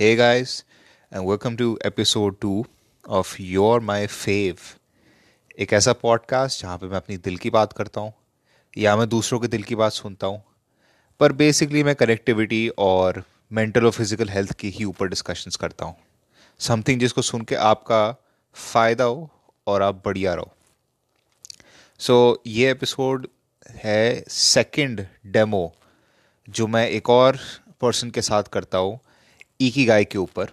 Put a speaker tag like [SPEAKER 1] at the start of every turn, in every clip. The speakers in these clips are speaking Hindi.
[SPEAKER 1] Hey guys, and welcome to episode 2 of Your My Fave. एक ऐसा पॉडकास्ट जहाँ पे मैं अपनी दिल की बात करता हूँ या मैं दूसरों के दिल की बात सुनता हूँ पर बेसिकली मैं कनेक्टिविटी और मेंटल और फ़िज़िकल हेल्थ की ही ऊपर डिस्कशंस करता हूँ समथिंग जिसको सुन के आपका फ़ायदा हो और आप बढ़िया रहो सो so, ये एपिसोड है सेकंड डेमो जो मैं एक और पर्सन के साथ करता हूँ इकी गाय के ऊपर।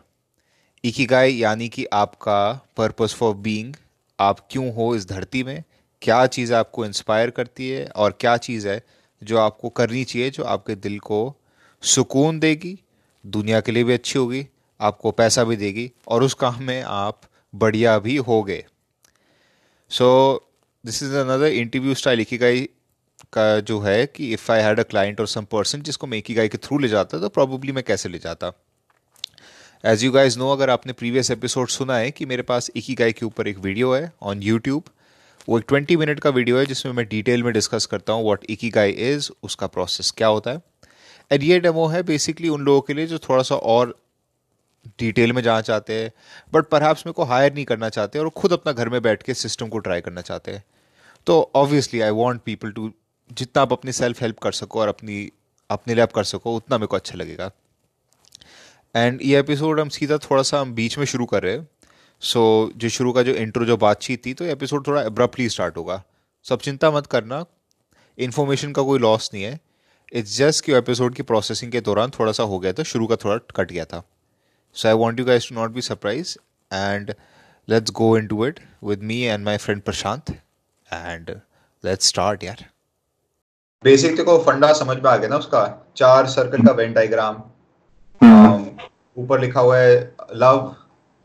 [SPEAKER 1] इकी गाय यानी कि आपका पर्पस फॉर बीइंग आप क्यों हो इस धरती में, क्या चीज़ आपको इंस्पायर करती है और क्या चीज़ है जो आपको करनी चाहिए, जो आपके दिल को सुकून देगी, दुनिया के लिए भी अच्छी होगी, आपको पैसा भी देगी और उस काम में आप बढ़िया भी हो गए। So this is another interview style ikigai का जो है कि if I had a client और सम पर्सन जिसको मैं इकी गाय के थ्रू ले जाता तो प्रॉब्ली मैं कैसे ले जाता। एज यू गाइज़ नो अगर आपने प्रीवियस एपिसोड सुना है कि मेरे पास एक ही गाय के ऊपर एक वीडियो है ऑन यूट्यूब वो एक ट्वेंटी मिनट का वीडियो है जिसमें मैं डिटेल में डिस्कस करता हूँ वॉट एक ही गाय इज़ उसका प्रोसेस क्या होता है। एंड ये डेमो है बेसिकली उन लोगों के लिए जो थोड़ा सा और डिटेल में जाना चाहते हैं बट पर मेरे को हायर नहीं करना चाहते और खुद अपना घर में बैठ के सिस्टम को ट्राई करना चाहते हैं। तो obviously I want people to जितना आप अपनी सेल्फ हेल्प कर सको और अपनी, अपने लिए आप कर सको, उतना मेरे को अच्छा लगेगा। एंड ये एपिसोड हम सीधा थोड़ा सा हम बीच में शुरू कर रहे हैं। सो so, जो शुरू का जो इंट्रो जो बातचीत थी तो एपिसोड थोड़ा एब्रप्टली स्टार्ट होगा। सब चिंता मत करना। इन्फॉर्मेशन का कोई लॉस नहीं है। इट्स जस्ट कि एपिसोड की प्रोसेसिंग के दौरान थोड़ा सा हो गया था। शुरू का थोड़ा कट गया था। So I want you guys to not be surprise and let's go into it with me and my friend Prashant and let's start यार
[SPEAKER 2] बेसिक देखो फंडा समझ में आ गया ना उसका। चार सर्कल का वेन डायग्राम ऊपर लिखा हुआ है लव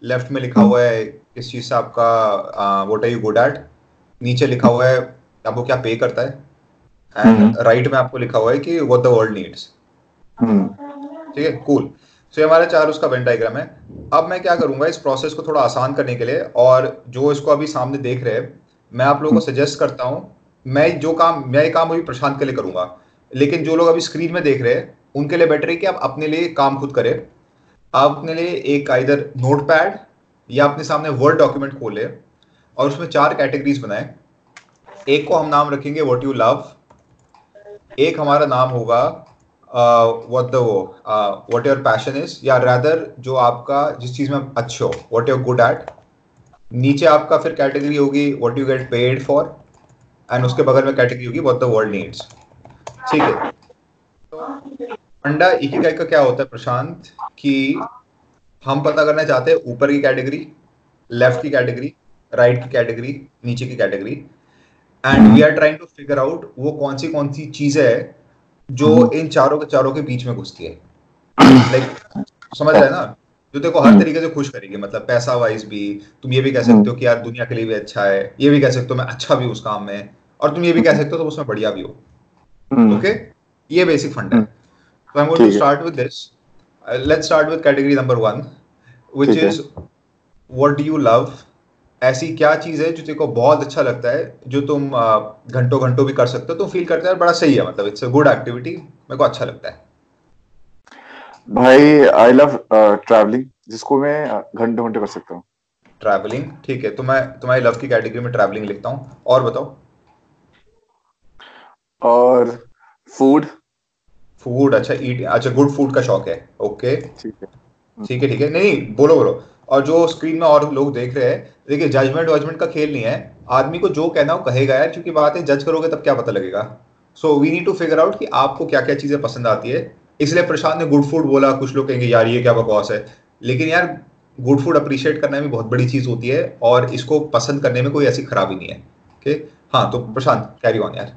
[SPEAKER 2] लेफ़्ट में लिखा हुआ है किस चीज़ से आपका what are you good at नीचे लिखा हुआ है आपको क्या पे करता है एंड राइट हम्म। में आपको लिखा हुआ है कि व्हाट द वर्ल्ड नीड्स ठीक है कूल सो ये हमारे चार उसका वेन डायग्राम है। अब मैं क्या करूँगा इस प्रोसेस को थोड़ा आसान करने के लिए और जो इसको अभी सामने देख रहे हैं मैं आप लोगों को सजेस्ट हम्म। करता हूँ मैं जो काम मैं ये काम अभी प्रशांत के लिए करूँगा। लेकिन जो लोग अभी स्क्रीन में देख रहे हैं उनके लिए बेटर है कि आप अपने लिए काम खुद करें। आप अपने लिए एक इधर नोट पैड या अपने सामने वर्ड डॉक्यूमेंट खोले और उसमें चार कैटेगरीज बनाए। एक को हम नाम रखेंगे व्हाट यू लव एक हमारा नाम होगा व्हाट द वो व्हाट योर पैशन इज़ या रैदर जो आपका, जिस चीज़ में अच्छे हो व्हाट यूर गुड एट नीचे आपका फिर कैटेगरी होगी what you get paid for and उसके बगल में कैटेगरी होगी व्हाट द वर्ल्ड नीड्स ठीक है? अंडा इकिगाई का क्या होता है प्रशांत कि हम पता करना चाहते हैं ऊपर की कैटेगरी लेफ़्ट की कैटेगरी राइट की कैटेगरी नीचे की category and we are trying to figure out वो कौन सी कौन सी चीज़ें है जो। इन चारों के चारों के बीच में घुसती है लाइक like, समझ रहे ना जो देखो हर। तरीके से खुश करेगी मतलब पैसा वाइज भी तुम ये भी कह सकते हो कि यार दुनिया के लिए भी अच्छा है ये भी कह सकते हो मैं अच्छा भी उस काम में और तुम ये भी कह सकते हो तो उसमें बढ़िया भी हो ओके हम्म। okay? ये बेसिक फंड है। So I'm going to start with this. Uh, let's start with category number one, which is what do you love? ऐसी क्या चीज़ है जो तेको बहुत अच्छा लगता है जो तुम घंटों घंटों भी कर सकते हो तो फील करते हैं बड़ा सही है मतलब इट्स अ गुड एक्टिविटी मेरे को अच्छा लगता है।
[SPEAKER 3] भाई आई लव ट्रैवलिंग जिसको मैं घंटों घंटे कर सकता हूँ।
[SPEAKER 2] ट्रैवलिंग ठीक है। तो मैं तुम्हारी लव की कैटेगरी में ट्रैवलिंग लिखता हूँ। और बताओ।
[SPEAKER 3] और फ़ूड
[SPEAKER 2] फ़ूड अच्छा ईट अच्छा गुड फ़ूड का शौक है ओके ठीक है। ठीक है ठीक है। नहीं बोलो बोलो। और जो स्क्रीन में और लोग देख रहे हैं देखिए जजमेंट वजमेंट का खेल नहीं है। आदमी को जो कहना हो कहेगा यार क्योंकि बात है जज करोगे तब क्या पता लगेगा? So we need to figure out कि आपको क्या क्या चीज़ें पसंद आती है। इसलिए प्रशांत ने गुड फ़ूड बोला कुछ लोग कहेंगे यार ये क्या बकवास है? लेकिन यार गुड फ़ूड अप्रिशिएट करना भी बहुत बड़ी चीज़ होती है और इसको पसंद करने में कोई ऐसी खराबी नहीं है। ओके हाँ तो प्रशांत कैरी ऑन यार।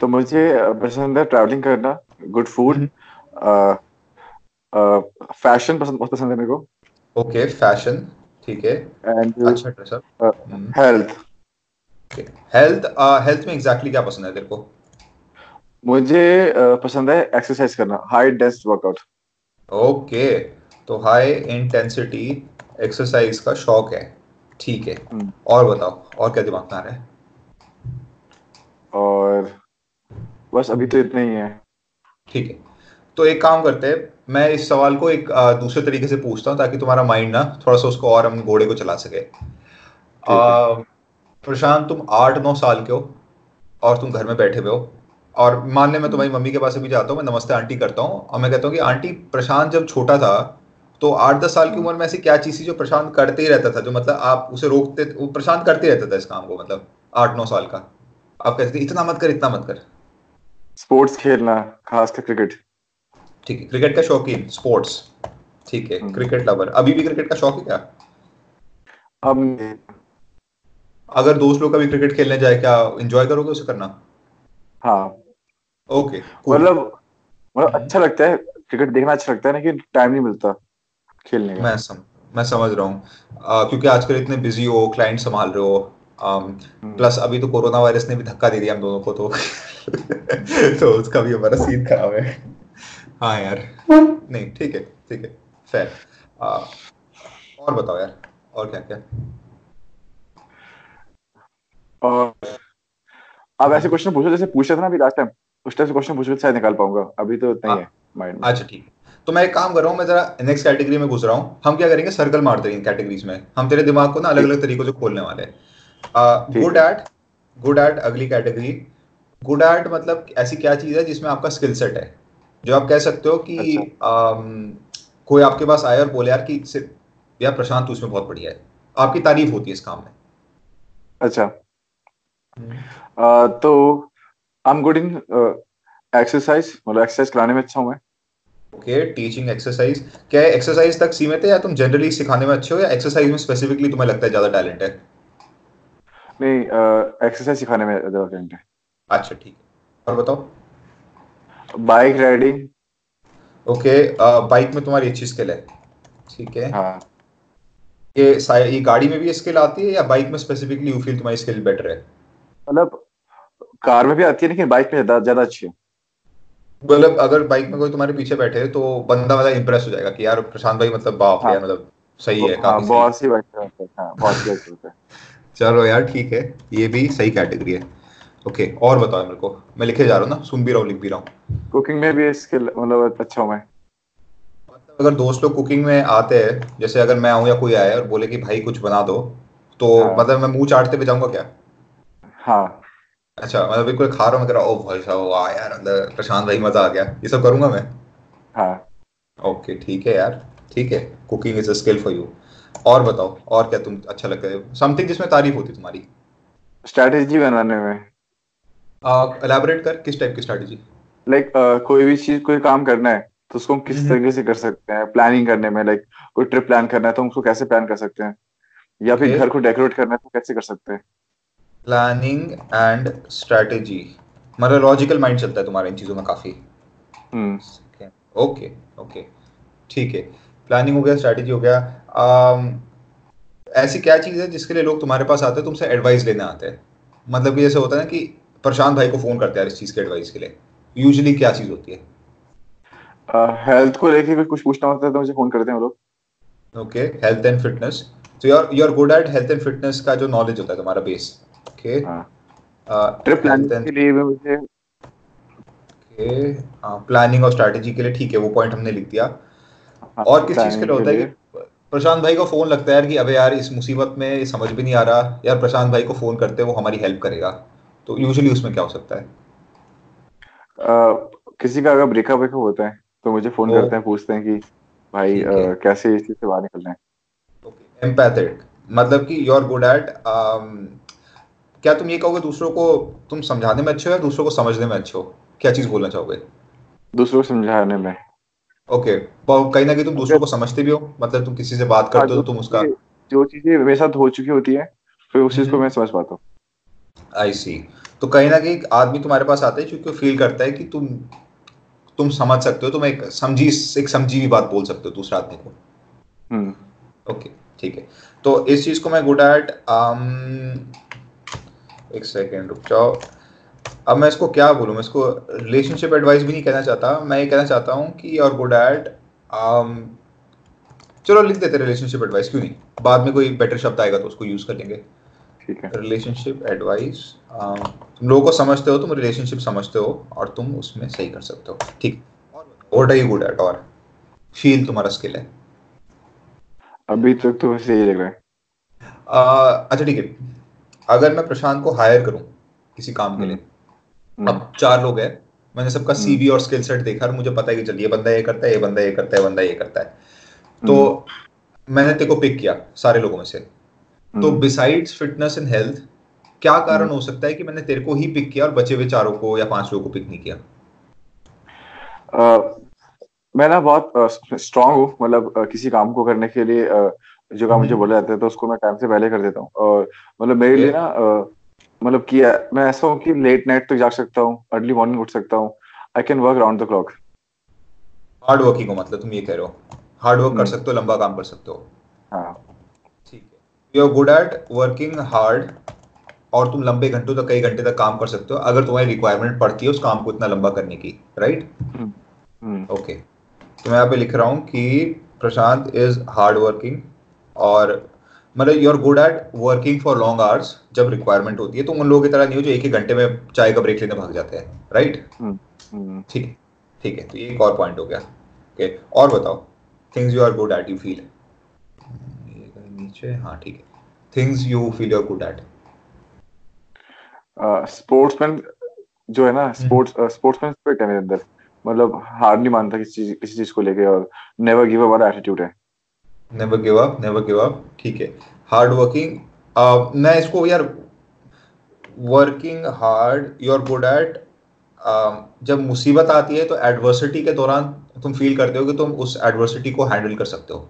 [SPEAKER 3] तो मुझे पसंद है ट्रैवलिंग करना। गुड फ़ूड फ़ैशन पसंद बहुत पसंद है मेरे को।
[SPEAKER 2] ओके फ़ैशन ठीक है।
[SPEAKER 3] एंड अच्छा हेल्थ
[SPEAKER 2] हेल्थ हेल्थ में एग्जैक्टली क्या पसंद है तेरे को?
[SPEAKER 3] मुझे uh, पसंद है एक्सरसाइज करना हाई डेंस वर्कआउट
[SPEAKER 2] ओके तो हाई इंटेंसिटी एक्सरसाइज का शौक है। ठीक है। Hmm. और बताओ और क्या दिमाग में आ रहा है?
[SPEAKER 3] और बस अभी तो इतना ही है।
[SPEAKER 2] ठीक है। तो एक काम करते हैं मैं इस सवाल को एक आ, दूसरे तरीके से पूछता हूँ ताकि तुम्हारा माइंड ना थोड़ा सा उसको और हम घोड़े को चला सके। प्रशांत तुम आठ नौ साल के हो और तुम घर में बैठे हुए हो और मान ले मैं तुम्हारी मम्मी के पास भी जाता हूँ मैं नमस्ते आंटी करता हूँ और मैं कहता हूँ कि आंटी प्रशांत जब छोटा था तो आठ दस साल की उम्र में ऐसी क्या चीज़ थी जो प्रशांत करते ही रहता था जो मतलब आप उसे रोकते वो प्रशांत करते रहता था इस काम को मतलब आठ नौ साल का। आप कहते थे इतना मत कर इतना मत कर।
[SPEAKER 3] स्पोर्ट्स खेलना खासकर क्रिकेट।
[SPEAKER 2] ठीक है क्रिकेट का शौकीन स्पोर्ट्स। ठीक है क्रिकेट
[SPEAKER 3] हम्म।
[SPEAKER 2] लवर। अभी भी क्रिकेट का शौक है क्या?
[SPEAKER 3] अब
[SPEAKER 2] अगर दोस्त लोग कभी क्रिकेट खेलने जाए क्या एंजॉय करोगे उसे करना?
[SPEAKER 3] हाँ।
[SPEAKER 2] ओके
[SPEAKER 3] मतलब मतलब अच्छा लगता है क्रिकेट देखना अच्छा लगता है लेकिन टाइम नहीं मिलता खेलने का।
[SPEAKER 2] मैं सम, मैं समझ रहा हूँ। क्योंकि आजकल इतने बिज़ी हो क्लाइंट संभाल रहे हो प्लस अभी तो कोरोना वायरस ने भी धक्का दे दिया हम दोनों को तो। तो उसका भी हमारा सीन खराब है। हाँ यार। नहीं ठीक है ठीक है फेयर और बताओ यार और क्या क्या?
[SPEAKER 3] और आप ऐसे क्वेश्चन पूछो जैसे पूछा था ना अभी लास्ट टाइम उस टाइप से क्वेश्चन पूछो शायद निकाल पाऊँगा। अभी तो नहीं है। माइंड में।
[SPEAKER 2] अच्छा ठीक है। तो मैं एक काम कर रहा हूँ मैं जरा नेक्स्ट कैटेगरी में घुस रहा हूँ। हम क्या करेंगे? सर्कल मारते हैं कैटेगरीज में। हम तेरे दिमाग को ना अलग अलग तरीकों से खोलने वाले हैं। गुड एट गुड एट अगली कैटेगरी गुड एट मतलब ऐसी क्या चीज़ है जिसमें आपका स्किल सेट है? जो आप कह सकते हो कि
[SPEAKER 3] अच्छा।
[SPEAKER 2] अम, कोई आपके पास आए और बोले यार कि यार प्रशांत इसमें बहुत बढ़िया है। आपकी तारीफ़ होती है इस काम में।
[SPEAKER 3] अच्छा। अ, तो I am good in exercise मतलब एक्सरसाइज कराने में अच्छा हूँ मैं।
[SPEAKER 2] ओके टीचिंग एक्सरसाइज क्या एक्सरसाइज तक सीमित है या तुम जनरली सिखाने में अच्छे हो या एक्सरसाइज में स्पेसिफिकली तुम्हें लगता है ज़्यादा टैलेंट है?
[SPEAKER 3] नहीं एक्सरसाइज सिखाने में ज़्यादा टैलेंट है
[SPEAKER 2] अच्छा ठीक है। और बताओ?
[SPEAKER 3] बाइक राइडिंग
[SPEAKER 2] ओके बाइक में तुम्हारी अच्छी स्किल है। ठीक है।
[SPEAKER 3] हाँ।
[SPEAKER 2] ये ये गाड़ी में भी स्किल आती है या बाइक में स्पेसिफिकली यू फील तुम्हारी स्किल बेटर है?
[SPEAKER 3] मतलब कार में भी आती है लेकिन बाइक में ज़्यादा ज़्यादा अच्छी है।
[SPEAKER 2] मतलब अगर बाइक में कोई तुम्हारे पीछे बैठे तो बंदा मतलब इंप्रेस हो जाएगा कि यार प्रशांत भाई मतलब बाप
[SPEAKER 3] हाँ।
[SPEAKER 2] यार मतलब सही है
[SPEAKER 3] हाँ
[SPEAKER 2] काफ़ी है।
[SPEAKER 3] बहुत सी बाइक है हाँ बहुत सी है।
[SPEAKER 2] चलो यार ठीक है। ये भी सही कैटेगरी है। ओके और बताओ मेरे को। मैं लिखे जा रहा हूँ ना सुन भी रहा हूँ लिख भी रहा हूँ।
[SPEAKER 3] कुकिंग में भी स्किल मतलब अच्छा हूँ मैं।
[SPEAKER 2] मतलब अगर दोस्त लोग कुकिंग में आते हैं जैसे अगर मैं आऊँ या कोई आए और बोले कि भाई कुछ बना दो तो
[SPEAKER 3] हाँ।
[SPEAKER 2] मतलब मैं मुँह चाटते हुए जाऊँगा क्या?
[SPEAKER 3] हाँ।
[SPEAKER 2] अच्छा मतलब बिल्कुल खा रहा हूँ मैं ओ भाई साहब वाह यार अंदर प्रशांत भाई मज़ा आ गया। ये सब करूँगा मैं?
[SPEAKER 3] हाँ।
[SPEAKER 2] ओके ठीक है यार। ठीक है cooking is a skill for you और बताओ और क्या तुम अच्छा लगता है? समथिंग जिसमें तारीफ़ होती तुम्हारी।
[SPEAKER 3] स्ट्रैटेजी बनाने में।
[SPEAKER 2] एलैबोरेट कर किस टाइप की स्ट्रैटेजी
[SPEAKER 3] लाइक कोई भी चीज़ कोई काम करना है तो उसको हम किस
[SPEAKER 2] हम्म।
[SPEAKER 3] तरीके से कर सकते हैं? प्लानिंग करने में लाइक कोई ट्रिप प्लान करना है तो हम उसको कैसे प्लान कर सकते हैं? या फिर
[SPEAKER 2] Okay.
[SPEAKER 3] घर को डेकोरेट करना है तो कैसे कर सकते हैं?
[SPEAKER 2] प्लानिंग एंड स्ट्रैटेजी मतलब लॉजिकल माइंड चलता है तुम्हारा इन चीज़ों में काफ़ी।
[SPEAKER 3] हम्म।
[SPEAKER 2] ओके ओके ठीक है। प्लानिंग हो गया स्ट्रैटेजी हो गया। ऐसी क्या चीज़ है जिसके लिए लोग तुम्हारे पास आते हैं तुमसे एडवाइस लेने आते हैं? मतलब कि जैसे होता है ना कि प्रशांत भाई को फ़ोन करते हैं इस चीज़ के एडवाइस के लिए। यूजुअली क्या चीज़ होती है?
[SPEAKER 3] हेल्थ को लेके कुछ पूछना होता है तो मुझे फ़ोन करते हैं वो लोग।
[SPEAKER 2] ओके हेल्थ एंड फिटनेस तो यार you are good at health and fitness का जो नॉलेज होता है तुम्हारा बेस ओके
[SPEAKER 3] हाँ। ट्रिप प्लानिंग के लिए मुझे
[SPEAKER 2] ओके प्लानिंग और स्ट्रैटेजी के लिए ठीक है वो पॉइंट हमने लिख दिया।
[SPEAKER 3] हाँ,
[SPEAKER 2] और किस चीज़ के लिए होता है कि प्रशांत भाई को फ़ोन लगता है यार कि अबे यार इस मुसीबत में समझ भी नहीं आ रहा। यार प्रशांत भाई को फ़ोन करते हैं वो हमारी हेल्प करेगा। तो यूजुअली उसमें क्या हो सकता है?
[SPEAKER 3] अ, किसी का अगर ब्रेकअप वेकअप होता है तो मुझे फ़ोन। करते हैं पूछते हैं कि भाई
[SPEAKER 2] है।
[SPEAKER 3] कैसे इस चीज़ से बाहर निकलना है?
[SPEAKER 2] एम्पैथिक मतलब कि यू आर गुड एट क्या तुम ये कहोगे दूसरों को तुम समझाने में अच्छे हो या दूसरों को समझने में अच्छे हो? क्या चीज़ बोलना चाहोगे?
[SPEAKER 3] दूसरों को समझाने में।
[SPEAKER 2] ओके पर कहीं ना कहीं तुम दूसरों को समझते भी हो मतलब तुम किसी से बात करते हो तो तुम उसका
[SPEAKER 3] हाँ, जो चीज़ें मेरे साथ हो चुकी होती है फिर उस चीज़ को
[SPEAKER 2] हम्म।
[SPEAKER 3] मैं समझ पाता हूँ।
[SPEAKER 2] आई सी तो कहीं ना कहीं आदमी तुम्हारे पास आता है क्योंकि फील करता है कि तुम तुम समझ सकते हो तुम एक समझी एक समझी हुई बात बोल सकते हो दूसरे आदमी को।
[SPEAKER 3] हम्म।
[SPEAKER 2] ओके ठीक है। तो इस चीज़ को मैं गुड एट एक सेकेंड रुक जाओ। अब मैं इसको क्या बोलूँ? मैं इसको रिलेशनशिप एडवाइस भी नहीं कहना चाहता। मैं ये कहना चाहता हूँ कि और गुड एट चलो लिख देते रिलेशनशिप एडवाइस क्यों नहीं? बाद में कोई बेटर शब्द आएगा तो उसको यूज़ कर लेंगे।
[SPEAKER 3] ठीक है।
[SPEAKER 2] रिलेशनशिप एडवाइस तुम लोगों को समझते हो तुम रिलेशनशिप समझते हो और तुम उसमें सही कर सकते हो। ठीक। और बताओ आर यू गुड एट और फील तुम्हारा स्किल है।
[SPEAKER 3] अभी तक तो वैसे यही लग रहा है।
[SPEAKER 2] अच्छा ठीक है। अगर मैं प्रशांत को हायर करूँ किसी काम के लिए
[SPEAKER 3] हम्म,
[SPEAKER 2] अब चार लोग हैं। मैंने सबका
[SPEAKER 3] हम्म।
[SPEAKER 2] सीवी और स्किल सेट देखा और मुझे पता है कि चलिए ये बंदा ये करता है ये बंदा ये करता है बंदा ये करता है। तो मैंने तेरे को पिक किया सारे लोगों में से। तो
[SPEAKER 3] hmm,
[SPEAKER 2] besides fitness and health क्या कारण हो सकता है कि मैंने तेरे को ही पिक किया और बचे हुए चारों को या पाँच लोगों को पिक नहीं किया?
[SPEAKER 3] अ, मैं ना बहुत स्ट्रांग हूँ मतलब किसी काम को करने के लिए अ, जो काम मुझे
[SPEAKER 2] हम्म।
[SPEAKER 3] बोला जाता है तो उसको मैं टाइम से पहले कर देता हूँ। और मतलब मेरे लिए ना अ, मतलब कि मैं ऐसा हूँ कि लेट नाइट तक जाग सकता हूँ अर्ली मॉर्निंग उठ सकता हूँ। I can work round the clock
[SPEAKER 2] hard working हो मतलब तुम ये कह रहे हो। हार्ड वर्क कर
[SPEAKER 3] हम्म।
[SPEAKER 2] सकते हो लंबा काम कर सकते हो।
[SPEAKER 3] हाँ।
[SPEAKER 2] ठीक है। You are good at working hard और तुम लंबे घंटों तक कई घंटे तक काम कर सकते हो अगर तुम्हारी रिक्वायरमेंट पड़ती है उस काम को इतना लंबा करने की राइट
[SPEAKER 3] हम्म, हम्म,
[SPEAKER 2] ओके तो मैं यहाँ पे लिख रहा हूँ कि प्रशांत इज़ हार्ड वर्किंग और मतलब you are good at working for long hours जब रिक्वायरमेंट होती है तो उन लोगों की तरह नहीं हो जो एक ही घंटे में चाय का ब्रेक लेने भाग जाते हैं राइट
[SPEAKER 3] हम्म।
[SPEAKER 2] ठीक है ठीक है तो ये एक और पॉइंट हो गया ओके okay. और बताओ things you are good at you feel नीचे हाँ ठीक है things you feel you are good at
[SPEAKER 3] sportsman जो है ना
[SPEAKER 2] हम्म।
[SPEAKER 3] स्पोर्ट्स स्पोर्ट्समैन स्पिरिट है मेरे अंदर मतलब हार नहीं मानता किसी चीज़ किसी चीज़ को लेके और नेवर गिव अप वाला एटीट्यूड है
[SPEAKER 2] never give up never give up ठीक है. हार्ड वर्किंग मैं इसको यार working hard you are good at जब मुसीबत आती है तो एडवर्सिटी के दौरान तुम फील करते हो कि तुम उस एडवर्सिटी को हैंडल कर सकते हो.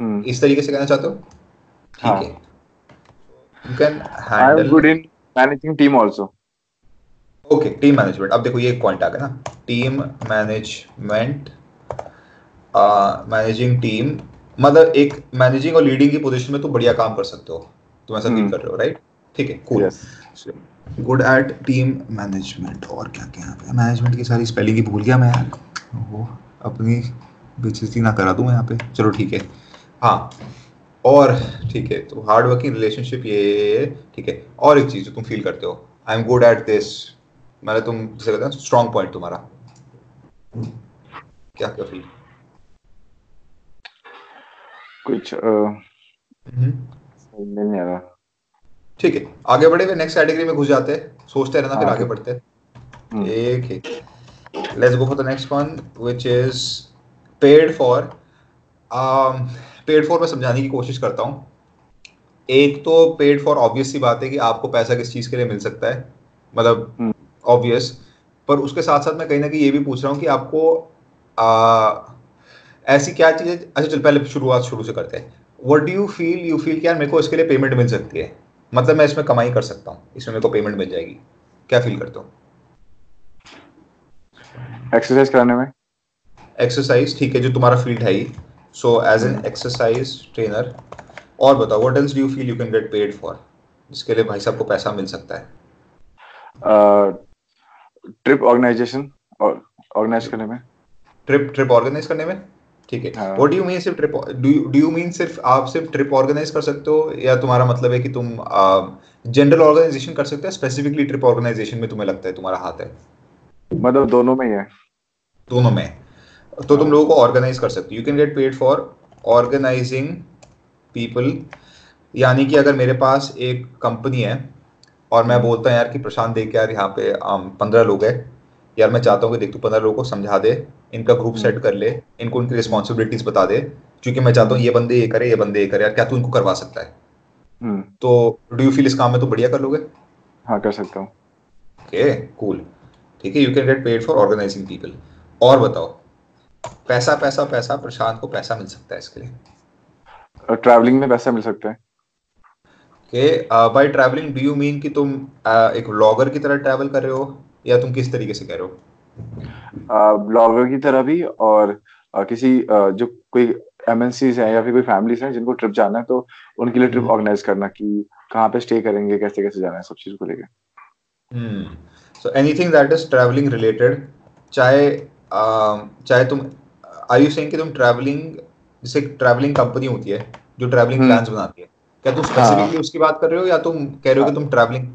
[SPEAKER 3] हम्म,
[SPEAKER 2] इस तरीके से कहना चाहते हो? ठीक
[SPEAKER 3] हाँ।
[SPEAKER 2] है. You can handle
[SPEAKER 3] good in managing team also
[SPEAKER 2] okay team management अब देखो ये एक पॉइंट आ गया ना. टीम मैनेजमेंट मैनेजिंग टीम मतलब एक मैनेजिंग और लीडिंग की पोजीशन में तुम बढ़िया काम कर सकते हो। तुम ऐसा फील
[SPEAKER 3] हम्म।
[SPEAKER 2] कर रहे हो राइट ठीक है cool good at team management और क्या क्या यहाँ पे? मैनेजमेंट की सारी स्पेलिंग ही भूल गया मैं यार। वो अपनी बेइज्जती ना करा दूँ यहाँ पे। चलो ठीक है। हाँ और ठीक है तो हार्ड वर्किंग रिलेशनशिप ये, ठीक है। और एक चीज़ जो तुम फील करते हो। I am good at this मैंने तुम जैसे कहते हैं स्ट्रॉन्ग पॉइंट तुम्हारा। क्या क्या फील
[SPEAKER 3] कुछ
[SPEAKER 2] हम्म।
[SPEAKER 3] नहीं आ रहा।
[SPEAKER 2] ठीक है आगे बढ़े हुए नेक्स्ट कैटेगरी में घुस जाते हैं सोचते रहना फिर
[SPEAKER 3] हाँ,
[SPEAKER 2] आगे बढ़ते हैं।
[SPEAKER 3] हम्म,
[SPEAKER 2] एक है। Let's go for the next one which is paid for paid for मैं समझाने की कोशिश करता हूँ। एक तो पेड फॉर ऑब्वियस सी बात है कि आपको पैसा किस चीज़ के लिए मिल सकता है मतलब
[SPEAKER 3] हम्म।
[SPEAKER 2] ऑब्वियस पर उसके साथ साथ मैं कहीं ना कहीं ये भी पूछ रहा हूँ कि आपको आ, ऐसी क्या चीज़ है? अच्छा चल पहले शुरुआत शुरू से करते हैं। What do you feel you feel कि यार मेरे को इसके लिए पेमेंट मिल सकती है। मतलब मैं इसमें कमाई कर सकता हूँ। इसमें मेरे को पेमेंट मिल जाएगी। क्या फील करते हो?
[SPEAKER 3] एक्सरसाइज कराने में?
[SPEAKER 2] एक्सरसाइज ठीक है जो तुम्हारा फ़ील्ड है ही। So as an exercise trainer और बताओ what else do you feel you can get paid for जिसके लिए भाई साहब को पैसा मिल सकता है।
[SPEAKER 3] ट्रिप ऑर्गेनाइजेशन ऑर्गेनाइज करने में?
[SPEAKER 2] ट्रिप ट्रिप ऑर्गेनाइज करने में? ठीक है।
[SPEAKER 3] हाँ।
[SPEAKER 2] व्हाट डू यू मीन सिर्फ़ ट्रिप डू यू मीन सिर्फ़ आप सिर्फ़ ट्रिप ऑर्गेनाइज कर सकते हो या तुम्हारा मतलब है कि तुम जनरल ऑर्गेनाइजेशन कर सकते हो स्पेसिफिकली ट्रिप ऑर्गेनाइजेशन में तुम्हें लगता है तुम्हारा हाथ है?
[SPEAKER 3] मतलब दोनों में ही है।
[SPEAKER 2] दोनों में। तो तुम लोगों को ऑर्गेनाइज कर सकते हो। You can get paid for organizing people यानी कि अगर मेरे पास एक कंपनी है और मैं बोलता हूँ यार कि प्रशांत देख यार यहाँ पे पंद्रह लोग हैं। यार मैं चाहता हूँ कि देख तू पंद्रह लोगों को समझा दे इनका ग्रुप सेट कर ले इनको उनकी रिस्पॉन्सिबिलिटीज बता दे क्योंकि मैं चाहता हूँ ये बंदे ये करे ये बंदे ये करे यार क्या तू इनको करवा सकता है?
[SPEAKER 3] हम्म।
[SPEAKER 2] तो डू यू फील इस काम में तो बढ़िया कर लोगे?
[SPEAKER 3] हाँ कर सकता हूँ।
[SPEAKER 2] ओके कूल ठीक है you can get paid for organizing people और बताओ पैसा पैसा पैसा प्रशांत को पैसा मिल सकता है इसके लिए?
[SPEAKER 3] ट्रैवलिंग में पैसा मिल सकता है।
[SPEAKER 2] Okay by travelling do you mean कि तुम uh, एक व्लॉगर की तरह ट्रैवल कर रहे हो? या तुम किस तरीके से कह रहे हो?
[SPEAKER 3] ब्लॉगर की तरह भी और अ, किसी अ, जो कोई एमएनसीज हैं या फिर कोई फैमिलीज़ हैं जिनको ट्रिप जाना है तो उनके लिए ट्रिप
[SPEAKER 2] हम्म।
[SPEAKER 3] ऑर्गेनाइज करना कि कहाँ पे स्टे करेंगे कैसे कैसे जाना है सब चीज़ को लेके।
[SPEAKER 2] हम्म। So anything that is travelling related चाहे चाहे तुम आर यू सेइंग कि तुम ट्रैवलिंग जैसे ट्रैवलिंग कंपनी होती है जो ट्रैवलिंग
[SPEAKER 3] हम्म।
[SPEAKER 2] प्लान्स बनाती है क्या तुम स्पेसिफिकली उसकी बात कर रहे हो या तुम कह रहे हो कि तुम ट्रैवलिंग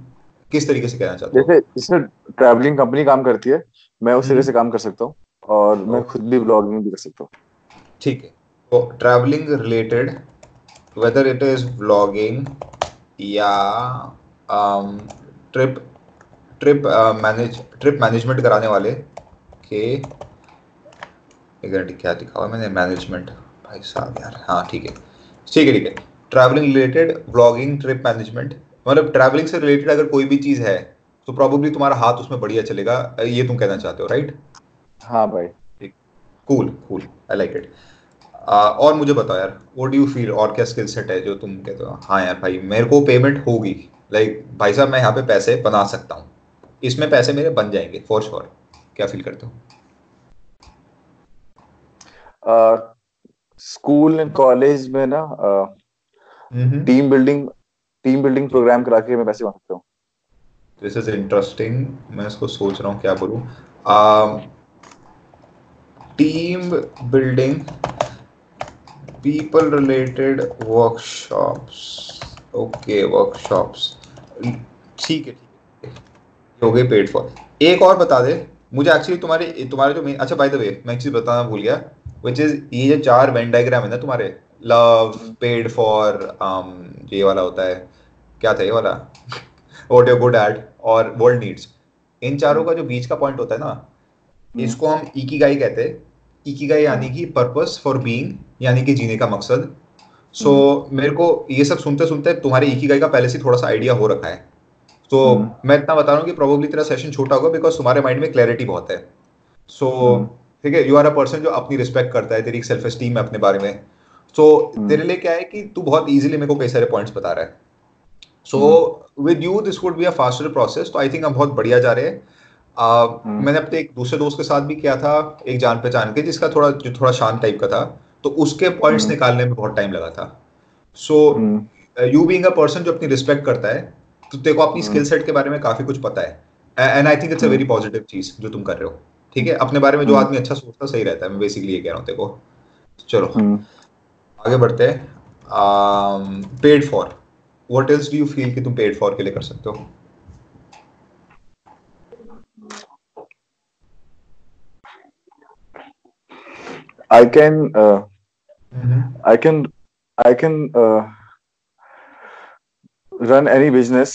[SPEAKER 2] किस तरीके से कहना चाहते हो?
[SPEAKER 3] जैसे जिसमें ट्रैवलिंग कंपनी काम करती है मैं उस
[SPEAKER 2] हम्म।
[SPEAKER 3] तरह से काम कर सकता हूँ और मैं खुद भी ब्लॉगिंग भी कर सकता हूँ।
[SPEAKER 2] ठीक है। तो travelling related whether it is vlogging या trip trip manage trip management कराने वाले के एक मिनट क्या दिखा हुआ मैंने? मैनेजमेंट भाई साहब यार हाँ ठीक है। ठीक है ठीक है। Travelling related blogging trip management मतलब ट्रैवलिंग से रिलेटेड अगर कोई भी चीज़ है तो प्रॉब्लली तुम्हारा हाथ उसमें बढ़िया चलेगा। ये तुम कहना चाहते हो राइट
[SPEAKER 3] हाँ भाई।
[SPEAKER 2] Cool cool I like it और मुझे बताओ यार व्हाट डू यू फील और क्या स्किल सेट है जो तुम कहते हो? हाँ यार भाई मेरे को पेमेंट होगी। लाइक like, भाई साहब मैं यहाँ पे पैसे बना सकता हूँ। इसमें पैसे मेरे बन जाएँगे फॉर श्योर. क्या फील करते हो?
[SPEAKER 3] स्कूल एंड कॉलेज में ना team building team building program करा के मैं पैसे बना सकता हूँ।
[SPEAKER 2] दिस इज़ इंटरेस्टिंग मैं इसको सोच रहा हूँ क्या बोलूँ। Team building people related workshops okay workshops ठीक है ठीक है। गए पेड फॉर एक और बता दे। मुझे एक्चुअली तुम्हारे तुम्हारे जो अच्छा बाय द वे मैं एक चीज़ बताना भूल गया विच इज़ ये जो चार वेन डायग्राम है ना तुम्हारे लव पेड फॉर ये वाला होता है। क्या था ये वाला? वॉट योर गुड एट और वर्ल्ड नीड्स इन चारों का जो बीच का पॉइंट होता है ना हम्म। इसको हम इकी इकीगाई कहते हैं। इकी इकीगाई यानी कि पर्पस फॉर बीइंग यानी कि जीने का मकसद। सो so, हम्म। मेरे को ये सब सुनते सुनते तुम्हारे इकीगाई का पहले से थोड़ा सा आइडिया हो रखा है। तो. मैं इतना बता रहा हूँ कि प्रोबेबली तेरा सेशन छोटा होगा बिकॉज़ तुम्हारे माइंड में क्लैरिटी बहुत है। सो so. ठीक है यू आर अ पर्सन जो अपनी रिस्पेक्ट करता है तेरी सेल्फ एस्टीम है अपने बारे में। सो so, hmm. तेरे लिए क्या है कि तू बहुत इजीली मेरे को कई सारे पॉइंट्स बता रहा है। So with you this would be a faster process तो आई थिंक हम बहुत बढ़िया जा रहे हैं। uh. मैंने अपने एक दूसरे दोस्त के साथ भी किया था एक जान पहचान के जिसका थोड़ा जो थोड़ा शांत टाइप का था। तो उसके पॉइंट्स hmm. निकालने में बहुत टाइम लगा था। So you being a person जो अपनी रिस्पेक्ट करता है तो तेरे को अपनी स्किल सेट के बारे में काफ़ी कुछ पता है। And I think it's a very positive चीज़ जो तुम कर रहे हो। ठीक है? अपने बारे में जो आदमी अच्छा सोचता सही रहता है। मैं बेसिकली ये कह रहा हूँ तेरे को। चलो। आगे बढ़ते हैं। Paid for what else do you feel कि तुम पेड फॉर के लिए कर सकते हो?
[SPEAKER 3] I can uh, mm-hmm. I can I can uh, run any business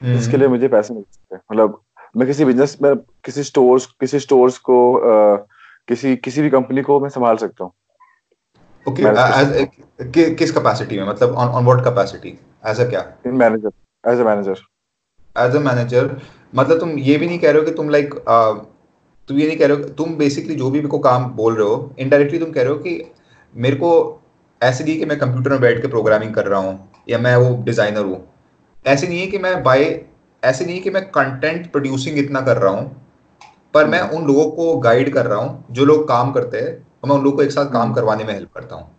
[SPEAKER 3] इसके लिए मुझे पैसे मिल सकते हैं। मतलब मैं किसी बिज़नेस में किसी स्टोर्स किसी स्टोर्स को uh, किसी किसी भी कंपनी को मैं संभाल सकता हूँ।
[SPEAKER 2] ओके okay, किस कैपेसिटी में? मतलब on on what capacity as a क्या?
[SPEAKER 3] In manager as a manager
[SPEAKER 2] as a manager मतलब तुम ये भी नहीं कह रहे हो कि तुम लाइक like, uh, तुम ये नहीं कह रहे हो तुम बेसिकली जो भी मेरे को काम बोल रहे हो इनडायरेक्टली तुम कह रहे हो कि मेरे को ऐसे नहीं कि मैं कंप्यूटर में बैठ के प्रोग्रामिंग कर रहा हूँ या मैं वो डिज़ाइनर हूँ। ऐसे नहीं है कि मैं बाय ऐसे नहीं है कि मैं कंटेंट प्रोड्यूसिंग इतना कर रहा हूँ पर मैं उन लोगों को गाइड कर रहा हूँ जो लोग काम करते हैं और मैं उन लोगों को एक साथ काम करवाने में हेल्प करता हूँ।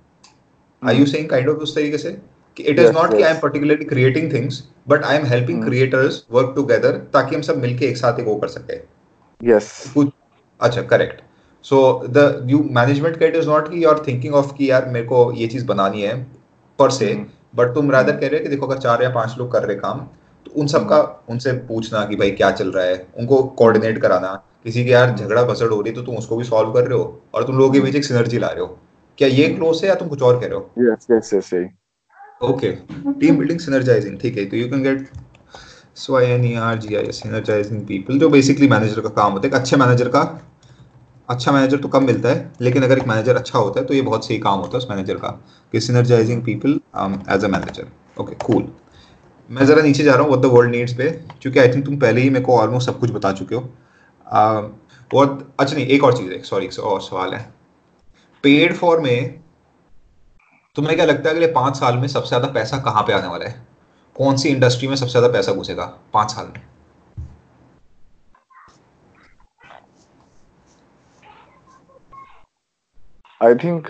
[SPEAKER 2] I you saying kind of उस तरीके से? कि इट इज़ नॉट कि I am particularly creating things but I am helping creators work together ताकि हम सब मिलके एक साथ एक वो कर सके।
[SPEAKER 3] यस
[SPEAKER 2] कुछ अच्छा correct so the you management का इट इज़ नॉट कि यू आर थिंकिंग ऑफ़ कि यार मेरे को ये चीज़ बनानी है पर से बट तुम रादर कह रहे हो कि देखो अगर चार या पाँच लोग कर रहे काम तो उन सबका उनसे पूछना कि भाई क्या चल रहा है उनको कोऑर्डिनेट कराना किसी के यार झगड़ा भसड़ हो रही तो तुम उसको भी सॉल्व कर रहे हो और तुम लोगों के बीच एक सिनर्जी ला रहे हो। क्या ये क्लोज है या तुम कुछ और कह रहे हो?
[SPEAKER 3] Yes yes yes
[SPEAKER 2] okay team building synergizing ठीक है तो you can get so I N E R G I synergizing people जो बेसिकली मैनेजर का काम होता है। अच्छे मैनेजर का अच्छा मैनेजर तो कम मिलता है लेकिन अगर एक मैनेजर अच्छा होता है तो ये बहुत सही काम होता है उस मैनेजर का कि synergizing people as a manager okay cool मैं ज़रा नीचे जा रहा हूँ व्हाट द वर्ल्ड नीड्स पे क्योंकि आई थिंक तुम पहले ही मेरे को ऑलमोस्ट सब कुछ बता चुके हो। बहुत um, अच्छा नहीं एक और चीज़ है सॉरी और सवाल है। पेड फॉर में तुम्हें क्या लगता है अगले पाँच साल में सबसे ज़्यादा पैसा कहाँ पे आने वाला है? कौन सी इंडस्ट्री में सबसे ज़्यादा पैसा घुसेगा पाँच साल में?
[SPEAKER 3] आई थिंक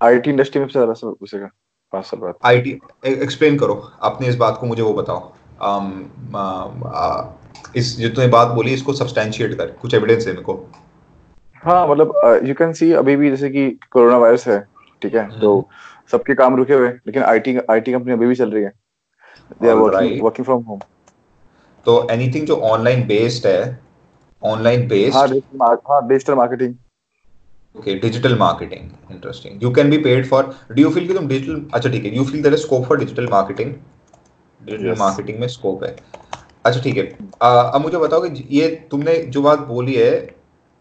[SPEAKER 3] आईटी इंडस्ट्री में ज़्यादा सब घुसेगा पाँच साल बाद
[SPEAKER 2] आईटी एक्सप्लेन करो। आपने इस बात को मुझे वो बताओ। Um, uh, uh, इस जो तुमने बात बोली इसको सब्सटैंशिएट कर कुछ एविडेंस है मेरे को।
[SPEAKER 3] हाँ मतलब यू कैन सी अभी भी जैसे कि कोरोना वायरस है ठीक है? तो हम्म। सबके काम रुके हुए लेकिन आईटी आईटी कंपनी अभी भी चल रही है। They are working working from home
[SPEAKER 2] तो एनीथिंग जो ऑनलाइन बेस्ड है ऑनलाइन बेस्ड
[SPEAKER 3] हाँ digital marketing
[SPEAKER 2] okay digital marketing interesting you can be paid for do you feel कि तुम डिजिटल अच्छा ठीक है you feel there is scope for digital marketing digital marketing में स्कोप है। अच्छा ठीक है अब मुझे बताओ कि ये तुमने जो बात बोली है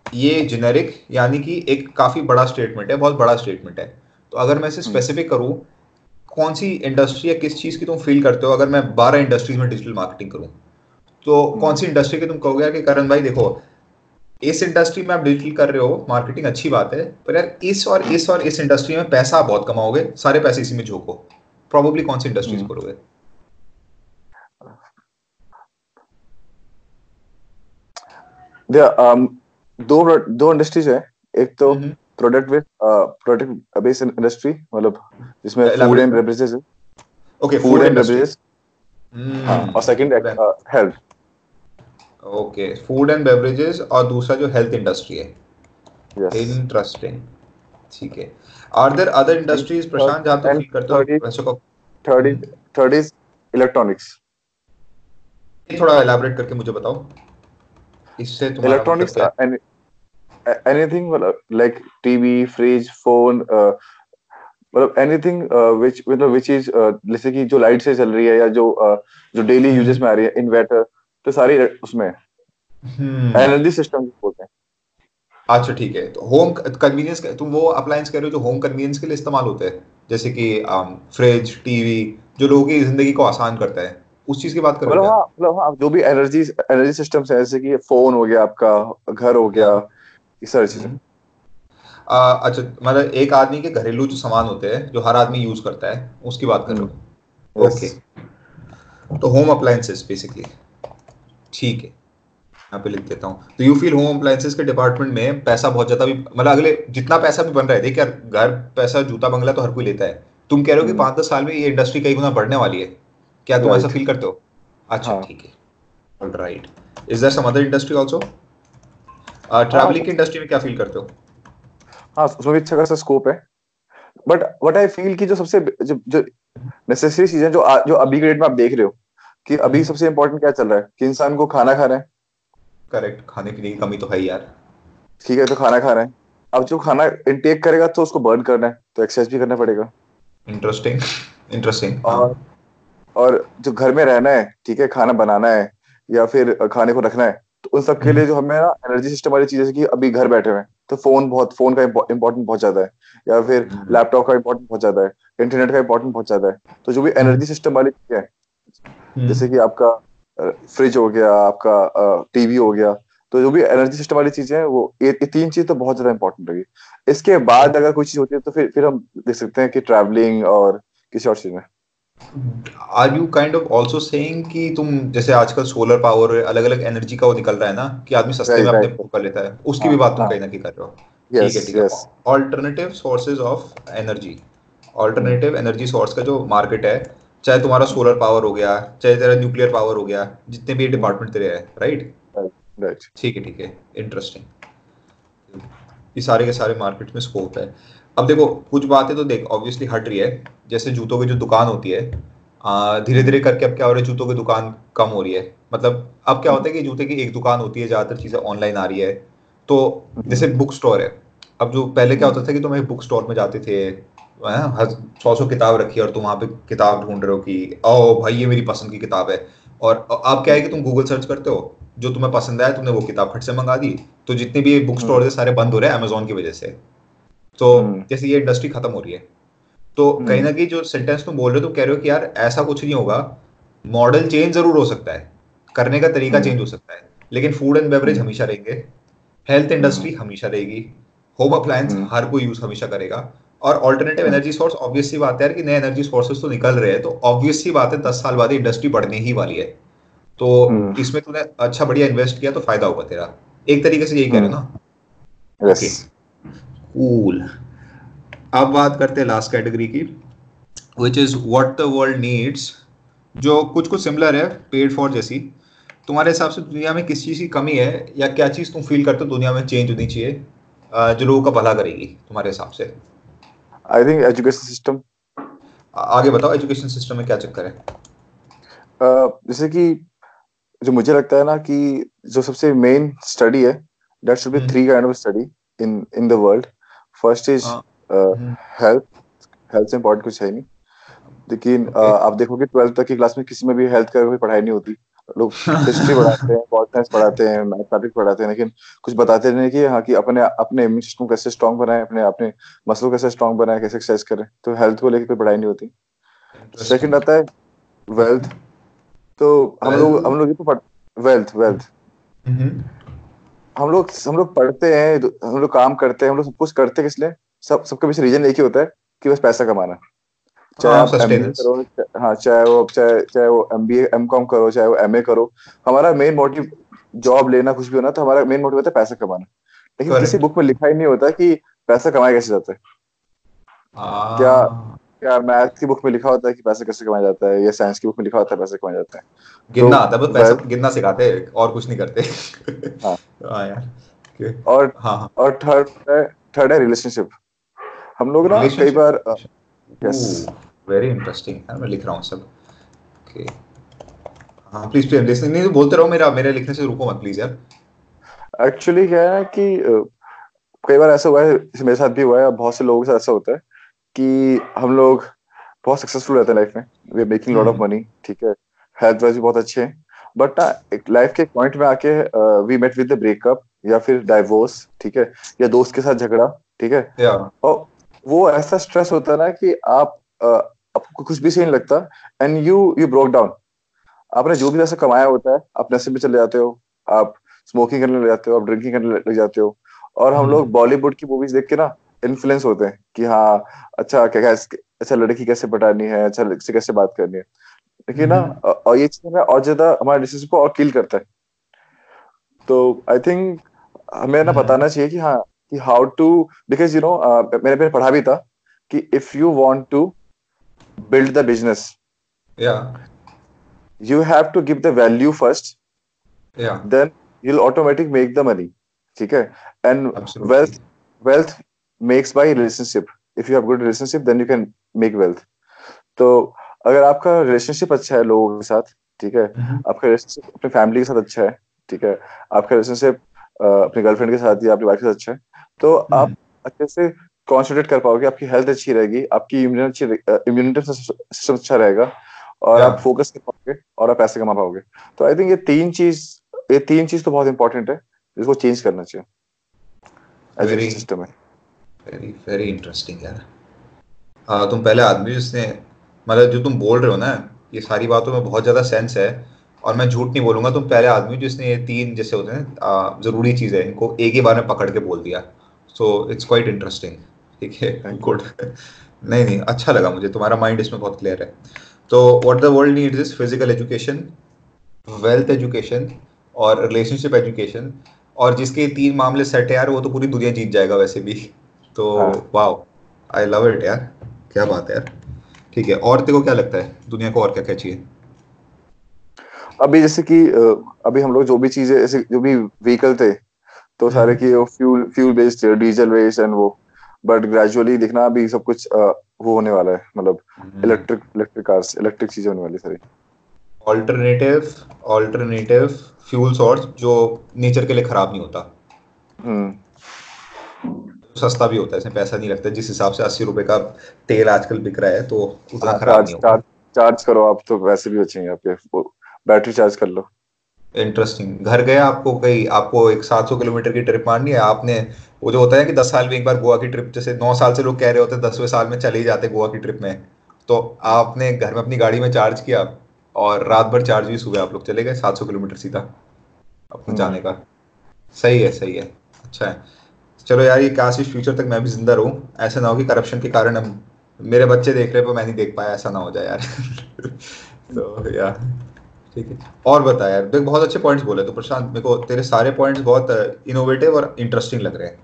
[SPEAKER 2] ये जेनेरिक यानी कि एक काफ़ी बड़ा स्टेटमेंट है बहुत बड़ा स्टेटमेंट है। तो अगर मैं इसे
[SPEAKER 3] हम्म।
[SPEAKER 2] स्पेसिफिक करूँ कौन सी इंडस्ट्री या किस चीज़ की तुम फील करते हो अगर मैं बारह इंडस्ट्रीज़ में डिजिटल मार्केटिंग करूँ? तो
[SPEAKER 3] हम्म।
[SPEAKER 2] कौन सी इंडस्ट्री की तुम कहोगे कि करण भाई देखो इस इंडस्ट्री में आप डिजिटल कर रहे हो मार्केटिंग अच्छी बात है पर यार इस और इस और इस इंडस्ट्री में पैसा बहुत कमाओगे सारे पैसे इसी में झोंको प्रोबेबली कौन सी इंडस्ट्रीज़
[SPEAKER 3] हम्म।
[SPEAKER 2] करोगे
[SPEAKER 3] दे um, दो दो इंडस्ट्रीज़ है। एक तो। Product with product based industry मतलब जिसमें food and beverages
[SPEAKER 2] okay
[SPEAKER 3] food and beverages और second health
[SPEAKER 2] okay food and beverages और दूसरा जो हेल्थ इंडस्ट्री है। इंटरेस्टिंग ठीक है। Are there other industries Prashant जहाँ
[SPEAKER 3] and
[SPEAKER 2] फील करते हो?
[SPEAKER 3] Third is third is electronics
[SPEAKER 2] थोड़ा एलैबोरेट करके मुझे बताओ। इससे तुम्हारा
[SPEAKER 3] इलेक्ट्रॉनिक्स एनीथिंग मतलब लाइक टीवी फ्रिज फ़ोन मतलब एनीथिंग व्हिच मतलब व्हिच इज़ जैसे कि जो लाइट से चल रही है या जो uh, जो डेली। यूजेस में आ रही है इन्वर्टर तो सारी उसमें।
[SPEAKER 2] हम्म।
[SPEAKER 3] एनर्जी सिस्टम बोलते हैं।
[SPEAKER 2] अच्छा ठीक है। तो होम कन्वीनियंस तुम वो अप्लायंस कह रहे हो जो होम कन्वीनियंस के लिए इस्तेमाल होते हैं? जैसे कि फ्रिज टीवी जो लोगों की ज़िंदगी को आसान करता है। उस चीज़ की बात कर रहे
[SPEAKER 3] मतलब
[SPEAKER 2] हो
[SPEAKER 3] हाँ मतलब हाँ जो भी एनर्जी एनर्जी सिस्टम्स है जैसे कि फ़ोन हो गया आपका घर हो गया ये सारी चीज़ें।
[SPEAKER 2] हम्म। अच्छा मतलब एक आदमी के घरेलू जो सामान होते हैं जो हर आदमी यूज़ करता है उसकी बात कर रहे हो। ओके तो होम अप्लायंसेस बेसिकली ठीक है। यहाँ पे लिख देता हूँ। तो यू फील होम अप्लायंसेस के डिपार्टमेंट में पैसा बहुत ज़्यादा भी मतलब अगले जितना पैसा भी बन रहा है देख यार घर पैसा जूता बंगला तो हर कोई लेता है। तुम कह रहे हो कि
[SPEAKER 3] हम्म।
[SPEAKER 2] पाँच दस साल में ये इंडस्ट्री कई गुना बढ़ने वाली है। क्या तुम ऐसा फील करते हो? अच्छा
[SPEAKER 3] हाँ।
[SPEAKER 2] ठीक है। Right is there some other industry also travelling की इंडस्ट्री में क्या फील करते हो?
[SPEAKER 3] हाँ उसमें भी अच्छा खासा स्कोप है। बट व्हाट आई फील कि जो सबसे जो जो नेसेसरी चीज़ें जो जो अभी के डेट में आप देख रहे हो कि अभी
[SPEAKER 2] हम्म।
[SPEAKER 3] सबसे इम्पोर्टेंट क्या चल रहा है? कि इंसान को खाना खाना है।
[SPEAKER 2] करेक्ट खाने पीने की कमी तो है यार।
[SPEAKER 3] ठीक है तो खाना खाना है। अब जो खाना इनटेक करेगा तो उसको बर्न करना है। तो एक्सरसाइज भी करना पड़ेगा।
[SPEAKER 2] इंटरेस्टिंग इंटरेस्टिंग
[SPEAKER 3] और और जो घर में रहना है ठीक है खाना बनाना है या फिर खाने को रखना है तो उन सब के लिए जो हमें ना एनर्जी सिस्टम वाली चीज़ें कि अभी घर बैठे हुए हैं तो फ़ोन बहुत फ़ोन का इम्पोर्टेंट बहुत ज़्यादा है। या फिर
[SPEAKER 2] हम्म।
[SPEAKER 3] लैपटॉप का इम्पोर्टेंट बहुत ज़्यादा है। इंटरनेट का इम्पोर्टेंट बहुत ज़्यादा है। तो जो भी एनर्जी सिस्टम वाली चीज़ें हैं जैसे कि आपका फ्रिज हो गया आपका टीवी हो गया तो जो भी एनर्जी सिस्टम वाली चीज़ें हैं वो ये, ये तीन चीज़ तो बहुत ज़्यादा इंपॉर्टेंट होगी इसके बाद अगर कोई चीज़ होती है तो फिर फिर हम देख सकते हैं कि ट्रैवलिंग और किसी और चीज़ में।
[SPEAKER 2] Are you kind of also saying कि तुम जैसे आजकल सोलर पावर अलग अलग एनर्जी का वो निकल रहा है ना कि आदमी सस्ते में अपने कर लेता है उसकी भी
[SPEAKER 3] हाँ,
[SPEAKER 2] बात तुम
[SPEAKER 3] हाँ।
[SPEAKER 2] कहीं ना कहीं कर रहे हो। है ठीक है। Alternative sources of energy alternative energy source का जो मार्केट है चाहे तुम्हारा सोलर पावर हो गया चाहे तेरा न्यूक्लियर पावर हो गया जितने भी डिपार्टमेंट तेरे हैं राइट
[SPEAKER 3] राइट
[SPEAKER 2] ठीक है ठीक है. इंटरेस्टिंग ये सारे के सारे मार्केट में स्कोप है. अब देखो कुछ बातें तो देख ऑब्वियसली हट रही है. जैसे जूतों की जो दुकान होती है धीरे धीरे करके अब क्या हो रहा है जूतों की दुकान कम हो रही है. मतलब अब क्या होता है कि जूते की एक दुकान होती है ज़्यादातर चीज़ें ऑनलाइन आ रही है. तो जैसे बुक स्टोर है. अब जो पहले क्या होता था कि तुम एक बुक स्टोर में जाते थे सौ सौ किताब रखी है और तुम वहाँ पे किताब ढूंढ रहे हो कि ओ भाई ये मेरी पसंद की किताब है। और अब क्या है कि तुम गूगल सर्च करते हो जो तुम्हें पसंद आया तुमने वो किताब फट से मंगा दी तो जितने भी बुक स्टोर है सारे बंद हो रहे हैं अमेजोन की वजह से। तो
[SPEAKER 3] हम्म।
[SPEAKER 2] जैसे ये इंडस्ट्री खत्म हो रही है। तो
[SPEAKER 3] हम्म।
[SPEAKER 2] कहीं ना कहीं जो सेंटेंस तुम बोल रहे हो तुम कह रहे हो कि यार ऐसा कुछ नहीं होगा। मॉडल चेंज ज़रूर हो सकता है। करने का तरीका
[SPEAKER 3] हम्म।
[SPEAKER 2] चेंज हो सकता है। लेकिन फ़ूड एंड बेवरेज
[SPEAKER 3] हम्म।
[SPEAKER 2] हमेशा रहेंगे। हेल्थ इंडस्ट्री हमेशा रहेगी। होम अप्लायंस
[SPEAKER 3] हम्म।
[SPEAKER 2] हर कोई यूज़ हमेशा करेगा। और ऑल्टरनेटिव। एनर्जी सोर्स ऑब्वियस सी बात है यार कि नए एनर्जी सोर्सेस तो निकल रहे हैं तो ऑब्वियस सी बात है दस साल बाद इंडस्ट्री बढ़ने ही वाली है। तो
[SPEAKER 3] हम्म।
[SPEAKER 2] इसमें तूने अच्छा बढ़िया इन्वेस्ट किया तो फ़ायदा होगा तेरा। एक तरीके से यही कह रहे हो ना
[SPEAKER 3] यस
[SPEAKER 2] कूल अब बात करते हैं लास्ट कैटेगरी की which is what the world needs जो कुछ कुछ सिमिलर है पेड फॉर जैसी। तुम्हारे हिसाब से दुनिया में किस चीज़ की कमी है या क्या चीज़ तुम फील करते हो दुनिया में चेंज होनी चाहिए जो लोगों का भला करेगी तुम्हारे हिसाब से।
[SPEAKER 3] आई थिंक एजुकेशन सिस्टम
[SPEAKER 2] आगे बताओ एजुकेशन सिस्टम में क्या चक्कर है
[SPEAKER 3] जैसे कि जो मुझे लगता है ना कि जो सबसे मेन स्टडी है that should be. Three kind of study in in the world first is. Health health से इम्पोर्टेंट कुछ है नहीं लेकिन
[SPEAKER 2] okay.
[SPEAKER 3] uh, आप देखोगे ट्वेल्थ तक की क्लास में किसी में भी हेल्थ का कोई पढ़ाई नहीं होती लोग हिस्ट्री पढ़ाते हैं पॉल साइंस पढ़ाते हैं मैथमेटिक्स पढ़ाते हैं लेकिन कुछ बताते नहीं कि हाँ कि अपने अपने इम्यून सिस्टम को कैसे स्ट्रांग बनाए अपने अपने मसल कैसे स्ट्रांग बनाए कैसे एक्सरसाइज करें। तो हेल्थ को लेकर कोई पढ़ाई नहीं होती। सेकंड आता है वेल्थ तो हम लोग हम लोग ये तो पढ़ वेल्थ वेल्थ
[SPEAKER 2] हम्म।
[SPEAKER 3] हम लोग हम लोग पढ़ते हैं हम लोग काम करते हैं हम लोग सब कुछ करते हैं किस लिए? सब सबका पीछे रीजन एक ही होता है कि बस पैसा कमाना। चाहे
[SPEAKER 2] हाँ,
[SPEAKER 3] आप एमबीए करो हाँ चाहे वो चाहे चाहे वो एमबीए एमकॉम करो चाहे वो एमए करो। हमारा मेन मोटिव जॉब लेना कुछ भी होना तो हमारा मेन मोटिव होता है पैसा कमाना। लेकिन किसी बुक में लिखा ही नहीं होता कि पैसा कमाया कैसे जाता है।
[SPEAKER 2] हाँ।
[SPEAKER 3] क्या- क्या मैथ की बुक में लिखा होता है कि पैसा कैसे कमाया जाता है या साइंस की बुक में लिखा होता है पैसा कमाया जाता है।
[SPEAKER 2] गिनना
[SPEAKER 3] तो
[SPEAKER 2] आता है बस पैसा गिनना सिखाते हैं और कुछ नहीं करते।
[SPEAKER 3] हाँ।
[SPEAKER 2] यार
[SPEAKER 3] और
[SPEAKER 2] हाँ हाँ।
[SPEAKER 3] और थर्ड है थर्ड है रिलेशनशिप हम लोग ना कई बार यस
[SPEAKER 2] वेरी इंटरेस्टिंग यार मैं लिख रहा हूँ सब। ओके हाँ प्लीज़ प्लीज़ लिसनिंग नहीं तो बोलते रहो मेरा मेरे लिखने से रुको मत प्लीज़ यार।
[SPEAKER 3] एक्चुअली क्या है कि कई बार ऐसा हुआ है मेरे साथ भी हुआ है बहुत से लोगों के साथ ऐसा होता है कि हम लोग बहुत सक्सेसफुल रहते हैं लाइफ में। We are making lot of. Money ठीक है? हेल्थ वाइज भी बहुत अच्छे हैं। बट ना एक लाइफ के पॉइंट में आके we met with the breakup या फिर डाइवोर्स ठीक है? या दोस्त के साथ झगड़ा ठीक है?
[SPEAKER 2] या
[SPEAKER 3] और वो ऐसा स्ट्रेस होता है ना कि आप आपको कुछ भी सही नहीं लगता and you you broke down आपने जो भी पैसा कमाया होता है आप नशे में चले जाते हो आप स्मोकिंग करने लग जाते हो आप ड्रिंकिंग करने लग जाते हो और हम
[SPEAKER 2] हम्म।
[SPEAKER 3] लोग बॉलीवुड की मूवीज़ देख के ना इन्फ्लुएंस होते हैं कि हाँ अच्छा क्या क्या अच्छा लड़की कैसे पटानी है अच्छा से कैसे बात करनी है लेकिन ना
[SPEAKER 2] हम्म।
[SPEAKER 3] और ये चीज़ और ज़्यादा हमारे रिलेशनशिप को और किल करता है तो आई थिंक हमें ना
[SPEAKER 2] हम्म।
[SPEAKER 3] बताना चाहिए कि हाँ कि how to because you know मैंने मैंने पढ़ा भी था कि if you want to build the business
[SPEAKER 2] या
[SPEAKER 3] you have to give the value first
[SPEAKER 2] या
[SPEAKER 3] then you'll automatic make the money है and
[SPEAKER 2] Absolutely.
[SPEAKER 3] wealth wealth makes by relationship if you have good relationship then you can make wealth तो अगर आपका रिलेशनशिप अच्छा है लोगों के साथ ठीक है
[SPEAKER 2] हम्म।
[SPEAKER 3] आपका रिलेशनशिप अपने फैमिली के साथ अच्छा है ठीक है आपका रिलेशनशिप अपनी गर्लफ्रेंड के साथ या अपनी वाइफ के साथ अच्छा है तो
[SPEAKER 2] हम्म।
[SPEAKER 3] आप अच्छे से कॉन्सेंट्रेट कर पाओगे आपकी हेल्थ अच्छी रहेगी आपकी इम्यूनिटी इम्यूनिटी सिस्टम अच्छा रहेगा और आप फोकस कर पाओगे और आप पैसे कमा पाओगे। तो आई थिंक ये तीन चीज़ ये तीन चीज़ तो बहुत इंपॉर्टेंट है जिसको चेंज करना चाहिए। सिस्टम में
[SPEAKER 2] वेरी वेरी इंटरेस्टिंग यार। आ, तुम पहले आदमी जिसने मतलब जो तुम बोल रहे हो ना ये सारी बातों में बहुत ज़्यादा सेंस है और मैं झूठ नहीं बोलूँगा तुम पहले आदमी हो जिसने ये तीन जैसे होते हैं ज़रूरी चीज़ है इनको एक ही बार में पकड़ के बोल दिया। सो इट्स क्वाइट इंटरेस्टिंग ठीक है? गुड नहीं नहीं अच्छा लगा मुझे। तुम्हारा माइंड इसमें बहुत क्लियर है। तो what the world needs is physical education wealth education और रिलेशनशिप एजुकेशन और जिसके तीन मामले सेट है यार वो तो पूरी दुनिया जीत जाएगा वैसे भी। तो। वाओ आई लव इट यार। क्या बात है यार। ठीक है और तेरे को क्या लगता है? दुनिया को और क्या क्या चाहिए?
[SPEAKER 3] अभी जैसे कि अभी हम लोग जो भी चीज़ें जो भी व्हीकल थे तो सारे
[SPEAKER 2] हम्म।
[SPEAKER 3] की वो fuel fuel based diesel based and वो बट ग्रेजुअली देखना अभी सब कुछ वो होने वाला है मतलब। इलेक्ट्रिक इलेक्ट्रिक कार्स इलेक्ट्रिक चीज़ें होने वाली सारी
[SPEAKER 2] ऑल्टरनेटिव ऑल्टरनेटिव फ्यूल सोर्स जो नेचर के लिए खराब नहीं होता।
[SPEAKER 3] हम्म।
[SPEAKER 2] सस्ता भी होता है इसमें पैसा नहीं लगता जिस हिसाब से अस्सी रुपए का तेल आजकल बिक रहा है तो उतना
[SPEAKER 3] हाँ,
[SPEAKER 2] खराब नहीं होगा
[SPEAKER 3] चार्ज करो आप तो वैसे भी बचेंगे आपके बैटरी चार्ज कर लो।
[SPEAKER 2] इंटरेस्टिंग घर गया आपको कहीं आपको एक 700 किलोमीटर की ट्रिप मारनी है। आपने वो जो होता है कि 10 साल में एक बार गोवा की ट्रिप जैसे 9 साल से लोग कह रहे होते हैं दसवें साल में चले ही जाते गोवा की ट्रिप में। तो आपने घर में अपनी गाड़ी में चार्ज किया और रात भर चार्ज भी सुबह आप लोग चले गए 700 किलोमीटर सीधा अपने
[SPEAKER 3] हम्म।
[SPEAKER 2] जाने का। सही है सही है। अच्छा है। चलो यार ये काश इस फ्यूचर तक मैं भी ज़िंदा रहूँ। ऐसा ना हो कि करप्शन के कारण हम मेरे बच्चे देख रहे पर मैं नहीं देख पाया ऐसा ना हो जाए यार। तो यार ठीक है। और बता यार देख बहुत अच्छे पॉइंट्स बोले तो प्रशांत। मेरे को तेरे सारे पॉइंट्स बहुत इनोवेटिव और इंटरेस्टिंग लग रहे हैं।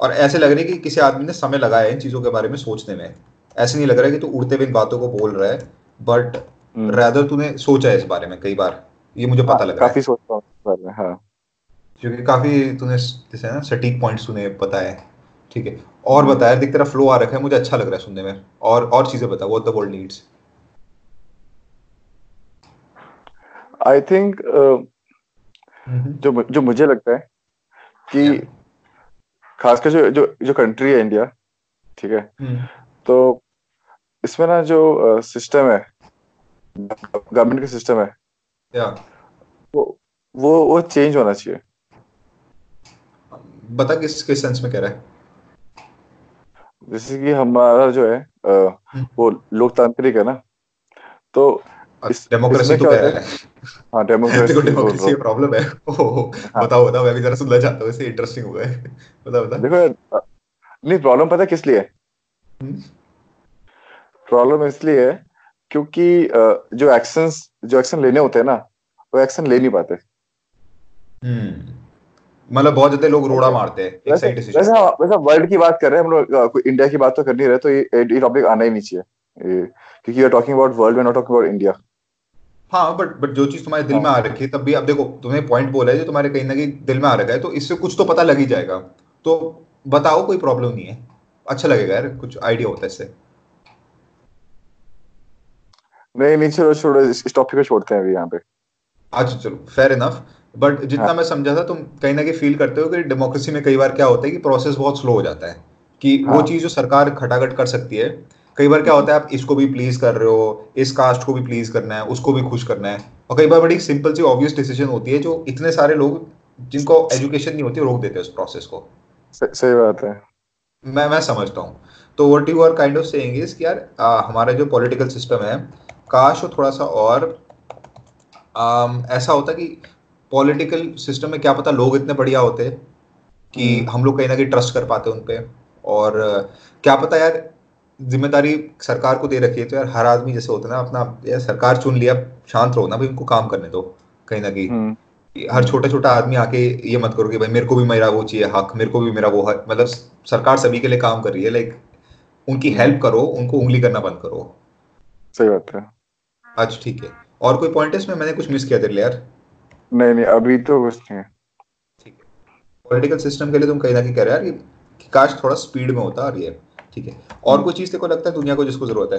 [SPEAKER 2] और ऐसे लग रहे हैं कि किसी आदमी ने समय लगाया है इन चीज़ों के बारे में सोचने में। ऐसे नहीं लग रहा है कि तू उड़ते हुए इन बातों को बोल रहा है बट
[SPEAKER 3] हम्म।
[SPEAKER 2] रैदर तूने सोचा है इस बारे में कई बार। ये मुझे पता
[SPEAKER 3] हाँ,
[SPEAKER 2] लग रहा है।
[SPEAKER 3] काफ़ी सोचता हूँ हाँ।
[SPEAKER 2] क्योंकि काफ़ी तूने जैसे ना सटीक पॉइंट्स तूने बताए। ठीक है। और बता यार देख तेरा फ्लो आ रखा है मुझे अच्छा लग रहा है सुनने में। और और चीज़ें बता what the world needs
[SPEAKER 3] I think जो जो मुझे लगता है कि yeah. खासकर जो जो जो कंट्री है इंडिया ठीक है
[SPEAKER 2] हम्म।
[SPEAKER 3] तो इसमें ना जो सिस्टम है गवर्नमेंट का सिस्टम है
[SPEAKER 2] या
[SPEAKER 3] वो वो वो चेंज होना चाहिए
[SPEAKER 2] बता किस किस सेंस में कह रहा है
[SPEAKER 3] जैसे कि हमारा जो है अ,
[SPEAKER 2] हम्म।
[SPEAKER 3] वो लोकतांत्रिक है ना तो
[SPEAKER 2] डेमोक्रेसी तो है?
[SPEAKER 3] हाँ। डेमोक्रेसी
[SPEAKER 2] डेमोक्रेसी प्रॉब्लम है।
[SPEAKER 3] हाँ।
[SPEAKER 2] बताओ बताओ मैं भी जरा सुनना चाहता हूँ इससे इंटरेस्टिंग हुआ है। बता बता
[SPEAKER 3] देखो नहीं प्रॉब्लम पता किस लिए?
[SPEAKER 2] हम्म,
[SPEAKER 3] प्रॉब्लम इसलिए है क्योंकि जो एक्शंस जो एक्शन लेने होते हैं ना वो एक्शन ले नहीं पाते।
[SPEAKER 2] हम्म। मतलब बहुत ज़्यादा लोग रोड़ा मारते हैं
[SPEAKER 3] वैसे वैसे हाँ, वर्ल्ड की बात कर रहे हैं हम लोग कोई इंडिया की बात तो करनी रहे तो ये ये टॉपिक आना ही नहीं चाहिए। क्योंकि we are talking about world we not talking about India
[SPEAKER 2] हाँ बट बट जो चीज़ तुम्हारे दिल में
[SPEAKER 3] हाँ।
[SPEAKER 2] आ रखी है तब भी अब देखो तुम्हें पॉइंट बोला है जो तुम्हारे कहीं ना कहीं दिल में आ रखा है तो इससे कुछ तो पता लग ही जाएगा। तो बताओ कोई प्रॉब्लम नहीं है। अच्छा लगेगा यार कुछ आइडिया होता है इससे।
[SPEAKER 3] नहीं नहीं चलो छोड़ो इस, टॉपिक को छोड़ते हैं अभी यहाँ पे।
[SPEAKER 2] अच्छा चलो फेयर इनफ बट जितना
[SPEAKER 3] हाँ।
[SPEAKER 2] मैं समझा था तुम कहीं ना कहीं फील करते हो कि डेमोक्रेसी में कई बार क्या होता है कि प्रोसेस बहुत स्लो हो जाता है कि हाँ. वो
[SPEAKER 3] हाँ।
[SPEAKER 2] चीज़ जो सरकार खटाखट कर सकती है कई बार क्या होता है आप इसको भी प्लीज़ कर रहे हो इस कास्ट को भी प्लीज़ करना है उसको भी खुश करना है। और कई बार बड़ी सिंपल सी ऑब्वियस डिसीज़न होती है जो इतने सारे लोग जिनको एजुकेशन नहीं होती रोक देते हैं उस प्रोसेस को।
[SPEAKER 3] सही बात है।
[SPEAKER 2] मैं मैं समझता हूँ। तो what you are kind of saying is कि यार आ, हमारा जो पॉलिटिकल सिस्टम है काश वो थोड़ा सा और आम, ऐसा होता कि पॉलिटिकल सिस्टम में क्या पता लोग इतने बढ़िया होते कि
[SPEAKER 3] हम्म।
[SPEAKER 2] हम लोग कहीं ना कहीं ट्रस्ट कर पाते उन पे। और क्या पता यार ज़िम्मेदारी सरकार को दे रखी है तो यार हर आदमी जैसे होता है ना अपना यार सरकार चुन लिया शांत रहो ना भाई उनको काम करने दो कहीं ना कहीं।
[SPEAKER 3] हम्म।
[SPEAKER 2] हर छोटा छोटा आदमी आके ये मत करो कि भाई मेरे को भी मेरा वो चाहिए हक मेरे को भी मेरा वो हक मतलब सरकार सभी के लिए काम कर रही है लाइक उनकी हेल्प करो उनको उंगली करना बंद करो।
[SPEAKER 3] सही बात है।
[SPEAKER 2] अच्छा ठीक है। और कोई पॉइंट है इसमें? मैंने कुछ मिस किया तेरे यार।
[SPEAKER 3] नहीं नहीं अभी तो कुछ नहीं
[SPEAKER 2] ठीक है। पॉलिटिकल सिस्टम के लिए तुम कहीं ना कहीं कह रहे हो यार कि काश थोड़ा स्पीड में होता और ये। ठीक है। और कोई चीज़ को लगता है दुनिया को जिसको ज़रूरत है?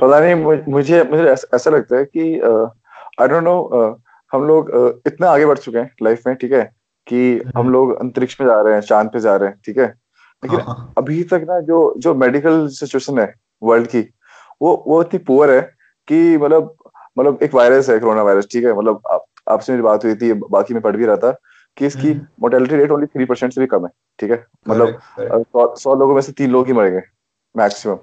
[SPEAKER 3] पता नहीं मुझे मुझे ऐसा लगता है कि आई डोंट नो हम लोग अ, इतना आगे बढ़ चुके हैं लाइफ में ठीक है कि हम
[SPEAKER 2] हम्म,
[SPEAKER 3] लोग अंतरिक्ष में जा रहे हैं चाँद पे जा रहे हैं ठीक है। लेकिन
[SPEAKER 2] हाँ हाँ।
[SPEAKER 3] अभी तक ना जो जो मेडिकल सिचुएशन है वर्ल्ड की वो वो इतनी पुअर है कि मतलब मतलब एक वायरस है कोरोना वायरस ठीक है? मतलब आप आपसे मेरी बात हुई थी बाकी मैं पढ़ भी रहा था कि इसकी mortality rate only three percent से भी कम है ठीक है? मतलब सौ लोगों में से तीन लोग ही मरेंगे मैक्सिमम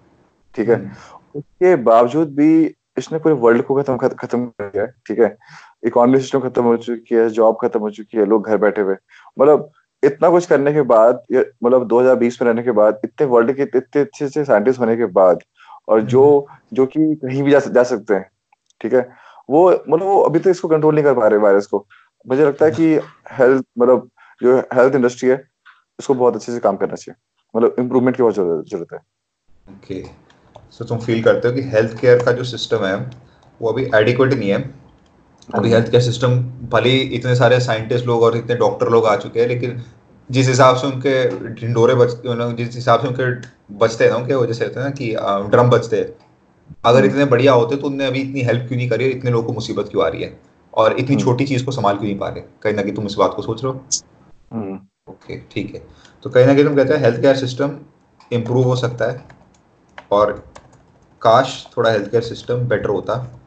[SPEAKER 3] ठीक है?
[SPEAKER 2] हम्म।
[SPEAKER 3] उसके बावजूद भी इसने पूरे वर्ल्ड को खत्म खत्म कर दिया है ठीक है? इकोनॉमी सिस्टम खत्म हो चुकी है जॉब खत्म हो चुकी है लोग घर बैठे हुए। मतलब इतना कुछ करने के बाद मतलब 2020 में रहने के बाद इतने वर्ल्ड के इतने अच्छे अच्छे साइंटिस्ट होने के बाद और जो
[SPEAKER 2] हम्म
[SPEAKER 3] जो कि कहीं भी जा, जा सकते हैं ठीक है? वो मतलब वो अभी तक इसको कंट्रोल नहीं कर पा रहे वायरस को। मुझे लगता है कि हेल्थ मतलब जो हेल्थ इंडस्ट्री है उसको बहुत अच्छे से काम करना चाहिए। मतलब इम्प्रूवमेंट की बहुत ज़रूरत है।
[SPEAKER 2] ओके सो तुम फील करते हो कि हेल्थ केयर का जो सिस्टम है वो अभी एडिक्वेट नहीं है। अभी हेल्थ केयर सिस्टम भले ही इतने सारे साइंटिस्ट लोग और इतने डॉक्टर लोग आ चुके हैं लेकिन जिस हिसाब से उनके ढिंडोरे बच मतलब जिस हिसाब से उनके बचते हैं ना उनके वो जैसे होते हैं ना कि ड्रम बचते हैं। अगर
[SPEAKER 3] हम्म।
[SPEAKER 2] इतने बढ़िया होते तो उनने अभी इतनी हेल्प क्यों नहीं करी और इतने लोगों को मुसीबत क्यों आ रही है? और इतनी
[SPEAKER 3] हम्म।
[SPEAKER 2] छोटी चीज़ को संभाल क्यों नहीं पा रहे? कहीं ना कहीं तुम इस बात को सोच रहे हो?
[SPEAKER 3] हम्म।
[SPEAKER 2] ओके ठीक है। तो कहीं ना कहीं तुम कहते हैं हेल्थ केयर सिस्टम इम्प्रूव हो सकता है और काश थोड़ा हेल्थ केयर सिस्टम बेटर होता।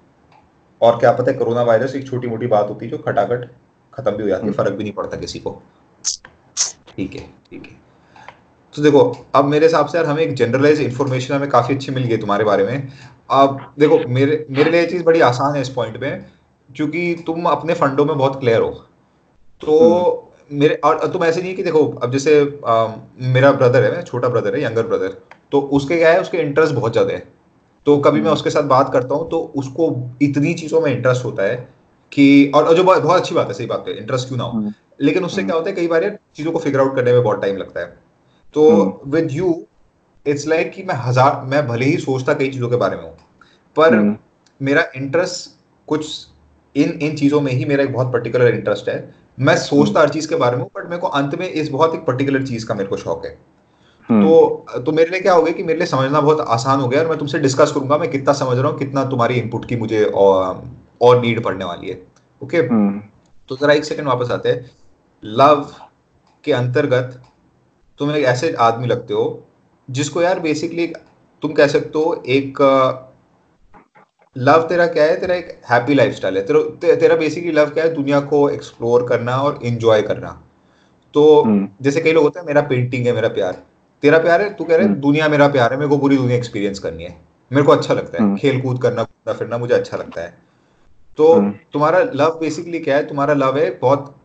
[SPEAKER 2] और क्या पता है कोरोना वायरस एक छोटी मोटी बात होती है जो खटाखट खत्म भी हो जाती है
[SPEAKER 3] हम्म।
[SPEAKER 2] फ़र्क भी नहीं पड़ता किसी को। ठीक है ठीक है। तो देखो अब मेरे हिसाब से यार हमें एक जनरलाइज इन्फॉर्मेशन हमें काफ़ी अच्छी मिल गई तुम्हारे बारे में। अब देखो मेरे मेरे लिए चीज़ बड़ी आसान है इस पॉइंट पे क्योंकि तुम अपने फंडों में बहुत क्लियर हो। तो
[SPEAKER 3] हम्म।
[SPEAKER 2] मेरे और तुम ऐसे नहीं है कि देखो अब जैसे अ, मेरा ब्रदर है छोटा ब्रदर है यंगर ब्रदर तो उसके क्या है उसके इंटरेस्ट बहुत ज़्यादा है। तो कभी मैं
[SPEAKER 3] हम्म।
[SPEAKER 2] उसके साथ बात करता हूँ तो उसको इतनी चीज़ों में इंटरेस्ट होता है कि और जो बहुत अच्छी बात है सही बात है इंटरेस्ट क्यों ना हो।
[SPEAKER 3] हम्म।
[SPEAKER 2] लेकिन उससे क्या होता है कई बार चीज़ों को फिगर आउट करने में बहुत टाइम लगता है। तो
[SPEAKER 3] hmm.
[SPEAKER 2] With you it's like कि मैं हज़ार मैं भले ही सोचता कई चीज़ों के बारे में हूँ पर
[SPEAKER 3] हम्म।
[SPEAKER 2] मेरा इंटरेस्ट कुछ इन इन चीज़ों में ही मेरा एक बहुत पर्टिकुलर इंटरेस्ट है। मैं सोचता हर चीज़ के बारे में बट मेरे को अंत में इस बहुत एक पर्टिकुलर चीज़ का मेरे को शौक है।
[SPEAKER 3] हम्म।
[SPEAKER 2] तो तो मेरे लिए क्या हो गया कि मेरे लिए समझना बहुत आसान हो गया और मैं तुमसे डिस्कस करूँगा मैं कितना समझ रहा हूँ कितना तुम्हारी इनपुट की मुझे और, और नीड पड़ने वाली है। Okay
[SPEAKER 3] hmm.
[SPEAKER 2] तो जरा एक सेकंड वापस आते हैं। लव के अंतर्गत तुम एक ऐसे आदमी लगते हो जिसको यार बेसिकली तुम कह सकते हो एक लव तेरा क्या है? तेरा एक हैप्पी लाइफस्टाइल है। तेरा ते, तेरा बेसिकली लव क्या है? दुनिया को एक्सप्लोर करना और एंजॉय करना। तो
[SPEAKER 3] हम्म।
[SPEAKER 2] जैसे कई लोग होते हैं मेरा पेंटिंग है मेरा प्यार। तेरा प्यार है? तू कह रहे
[SPEAKER 3] हम्म।
[SPEAKER 2] दुनिया मेरा प्यार है मेरे को पूरी दुनिया एक्सपीरियंस करनी है। मेरे को अच्छा लगता है।
[SPEAKER 3] हम्म।
[SPEAKER 2] खेल कूद करना कूदना फिरना मुझे अच्छा लगता है। तो। तुम्हारा लव बेसिकली क्या है? तुम्हारा लव है बहुत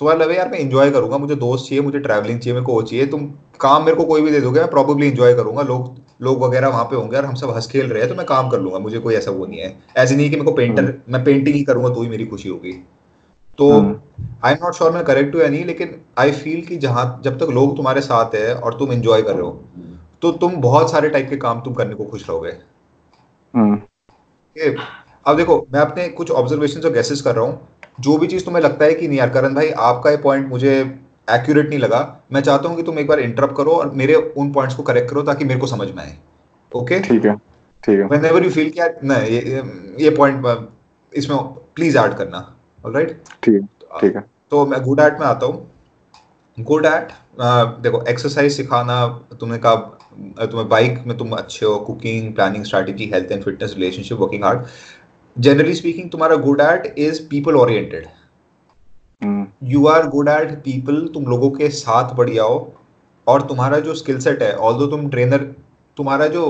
[SPEAKER 2] तुम्हारा लव है यार मैं इंजॉय करूँगा मुझे दोस्त चाहिए मुझे ट्रैवलिंग चाहिए मेरे को वो चाहिए तुम काम मेरे को कोई भी दे दोगे मैं प्रॉब्लली इंजॉय करूँगा लोग लोग वगैरह वहाँ पे होंगे और हम सब हंस खेल रहे हैं तो मैं काम कर लूँगा मुझे कोई ऐसा वो नहीं है। ऐसे नहीं कि मेरे को पेंटर मैं पेंटिंग ही करूँगा तो ही मेरी खुशी होगी। तो
[SPEAKER 3] hmm.
[SPEAKER 2] I am not sure मैं करेक्ट हूँ या नहीं लेकिन आई फील कि जहाँ जब तक लोग तुम्हारे साथ है और तुम एंजॉय कर रहे हो तो तुम बहुत सारे टाइप के काम तुम करने को खुश रहोगे।
[SPEAKER 3] हम्म।
[SPEAKER 2] अब देखो मैं अपने कुछ ऑब्जर्वेशन और गैसेस कर रहा हूँ। जो भी चीज़ तुम्हें लगता है कि नहीं यार करण भाई आपका ये पॉइंट मुझे एक्यूरेट नहीं लगा। मैं चाहता हूँ कि तुम एक बार इंटरप्ट करो और मेरे उन पॉइंट्स को करेक्ट करो ताकि मेरे को समझ में आए। ओके
[SPEAKER 3] ठीक है ठीक है।
[SPEAKER 2] Whenever you feel कि यार ये ये, ये पॉइंट इसमें प्लीज़ ऐड करना। ऑलराइट
[SPEAKER 3] ठीक ठीक है।
[SPEAKER 2] तो मैं गुड एट में आता हूँ। गुड एट देखो एक्सरसाइज सिखाना तुमने कहा तुम्हें बाइक में तुम अच्छे हो cooking planning strategy health and fitness relationship working hard generally speaking तुम्हारा good at is people oriented. You are good at people तुम लोगों के साथ बढ़िया हो और तुम्हारा जो स्किल सेट है ऑल तुम ट्रेनर तुम्हारा जो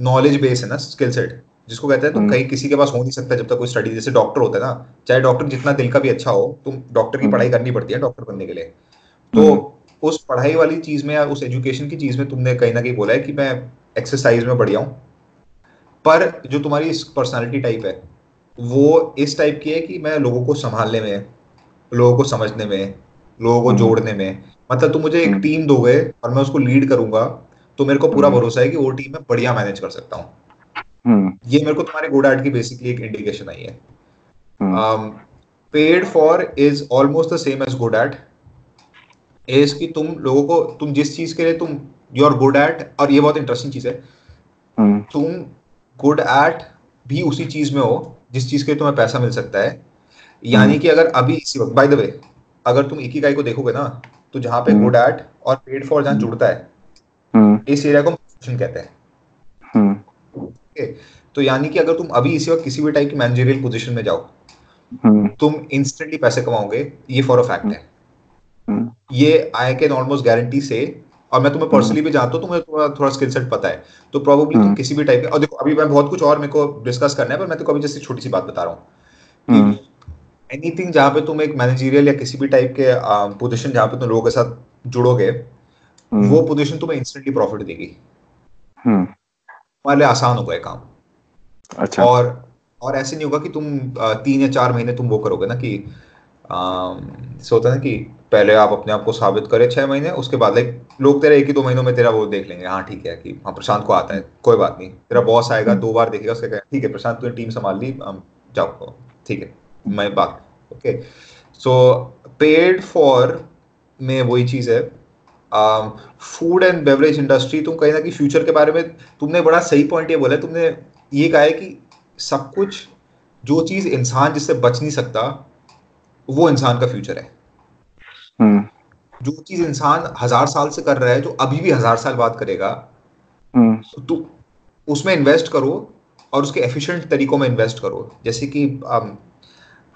[SPEAKER 2] नॉलेज बेस है ना स्किल सेट जिसको कहते हैं तुम
[SPEAKER 3] हम्म।
[SPEAKER 2] कहीं किसी के पास हो नहीं सकता जब तक कोई स्टडी जैसे डॉक्टर होता है ना चाहे डॉक्टर जितना दिल का भी अच्छा हो तुम डॉक्टर की
[SPEAKER 3] हम्म।
[SPEAKER 2] पढ़ाई करनी पड़ती है डॉक्टर बनने के लिए तो उस पढ़ाई वाली चीज़ में या उस एजुकेशन की चीज़ में तुमने कहीं ना कहीं बोला है कि मैं एक्सरसाइज में बढ़िया हूँ पर जो तुम्हारी पर्सनालिटी टाइप है वो इस टाइप की है कि मैं लोगों को संभालने में लोगों को समझने में लोगों को
[SPEAKER 3] हम्म।
[SPEAKER 2] जोड़ने में मतलब तुम मुझे एक
[SPEAKER 3] हम्म।
[SPEAKER 2] टीम दोगे और मैं उसको लीड करूँगा तो मेरे को पूरा
[SPEAKER 3] हम्म।
[SPEAKER 2] भरोसा है कि वो टीम मैं बढ़िया मैनेज कर सकता हूँ
[SPEAKER 3] हम्म।
[SPEAKER 2] ये मेरे को तुम्हारे गुड एट की बेसिकली एक इंडिकेशन आई है
[SPEAKER 3] हम्म।
[SPEAKER 2] Paid for is almost the same as good at is कि तुम लोगों को तुम जिस चीज़ के लिए तुम यू आर गुड एट और ये बहुत इंटरेस्टिंग चीज़ है
[SPEAKER 3] हम्म।
[SPEAKER 2] तुम गुड एट भी उसी चीज़ में हो जिस चीज़ के तुम्हें पैसा मिल सकता है यानी
[SPEAKER 3] हम्म।
[SPEAKER 2] कि अगर अभी इसी वक्त बाय द वे अगर तुम इकिगाई को देखोगे ना तो जहाँ पे
[SPEAKER 3] हम्म।
[SPEAKER 2] गुड एट और पेड फॉर जहाँ जुड़ता है
[SPEAKER 3] हम्म।
[SPEAKER 2] इस एरिया को कहते हैं
[SPEAKER 3] हम्म।
[SPEAKER 2] ओके तो यानी कि अगर तुम अभी इसी वक्त किसी भी टाइप की मैनेजरियल पोजीशन में जाओ
[SPEAKER 3] हम्म।
[SPEAKER 2] तुम इंस्टेंटली पैसे कमाओगे ये फॉर अ फैक्ट है
[SPEAKER 3] हम्म।
[SPEAKER 2] ये आई कैन ऑलमोस्ट गारंटी से और मैं तुम्हें पर्सनली भी जानता हूँ तुम्हें थोड़ा थोड़ा स्किल सेट पता है तो प्रोबेबली तुम
[SPEAKER 3] हम्म।
[SPEAKER 2] किसी भी टाइप के और देखो अभी मैं बहुत कुछ और मेरे को डिस्कस करना है पर मैं तो कभी जैसे छोटी सी बात बता रहा हूँ
[SPEAKER 3] हम्म।
[SPEAKER 2] एनीथिंग जहाँ पे तुम एक मैनेजरियल या किसी भी टाइप के पोजीशन जहाँ पे तुम लोगों के साथ जुड़ोगे
[SPEAKER 3] हम्म।
[SPEAKER 2] वो पोजीशन तुम्हें इंस्टेंटली प्रॉफिट देगी
[SPEAKER 3] हम्म।
[SPEAKER 2] तुम्हारे लिए आसान होगा काम
[SPEAKER 3] अच्छा
[SPEAKER 2] और और ऐसे नहीं होगा कि तुम तीन या चार महीने तुम वो करोगे ना कि होता है ना कि पहले आप अपने आप को साबित करें छह महीने उसके बाद लाइक लोग तेरे एक ही दो महीनों में तेरा वो देख लेंगे हाँ ठीक है कि हाँ प्रशांत को आता है कोई बात नहीं। तेरा बॉस आएगा दो बार देखेगा उसके कहेगा ठीक है प्रशांत तूने टीम संभाल ली जाओ ठीक है मैं बात ओके सो पेड फॉर में वही चीज़ है। फ़ूड एंड बेवरेज इंडस्ट्री तुम कहीं ना कि फ्यूचर के बारे में तुमने बड़ा सही पॉइंट ये बोला तुमने ये कहा है कि सब कुछ जो चीज़ इंसान जिससे बच नहीं सकता वो इंसान का फ्यूचर है
[SPEAKER 3] हम्म।
[SPEAKER 2] जो चीज़ इंसान हज़ार साल से कर रहा है जो अभी भी हज़ार साल बाद करेगा
[SPEAKER 3] हम्म।
[SPEAKER 2] तो उसमें इन्वेस्ट करो और उसके एफिशिएंट तरीकों में इन्वेस्ट करो जैसे कि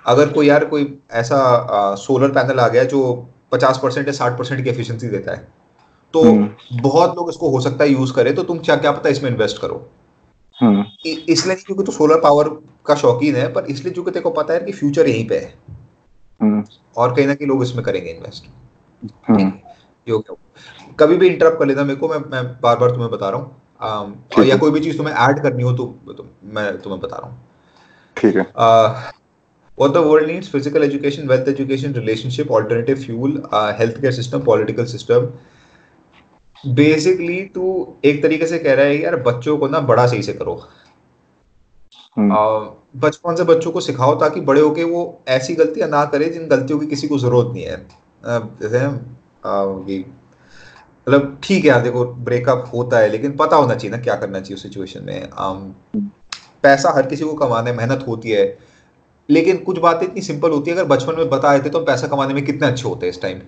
[SPEAKER 2] अगर कोई यार कोई ऐसा सोलर पैनल आ गया जो 50 परसेंट या 60 परसेंट की एफिशिएंसी देता है तो
[SPEAKER 3] हम्म।
[SPEAKER 2] बहुत लोग इसको हो सकता है यूज़ करे तो तुम क्या क्या पता इसमें इन्वेस्ट करो। इसलिए क्योंकि तो सोलर पावर का शौकीन है पर इसलिए क्योंकि तेरे को पता है कि फ्यूचर यहीं पे है। और कहीं ना कहीं लोग इसमें करेंगे इन्वेस्ट
[SPEAKER 3] हम्म।
[SPEAKER 2] ये हो? गया कभी भी इंटरप्ट कर लेना मेरे को मैं मैं बार बार तुम्हें बता रहा हूँ। या कोई भी चीज़ तुम्हें ऐड करनी हो तो, तो मैं तुम्हें बता रहा हूँ।
[SPEAKER 3] ठीक है।
[SPEAKER 2] what the world needs physical education wealth education relationship alternative fuel uh, healthcare system political system basically तू एक तरीके से कह रहा है यार बच्चों को ना बड़ा सही से करो। हम्म। बचपन से बच्चों को सिखाओ ताकि बड़े होके वो ऐसी गलतियाँ ना करे जिन गलतियों की किसी को ज़रूरत नहीं है। जैसे मतलब ठीक है यार, देखो ब्रेकअप होता है, लेकिन पता होना चाहिए ना क्या करना चाहिए उस सिचुएशन में। पैसा हर किसी को कमाना मेहनत होती है, लेकिन कुछ बातें इतनी सिंपल होती है, अगर बचपन में बता देते तो पैसा कमाने में कितने अच्छे होते हैं इस time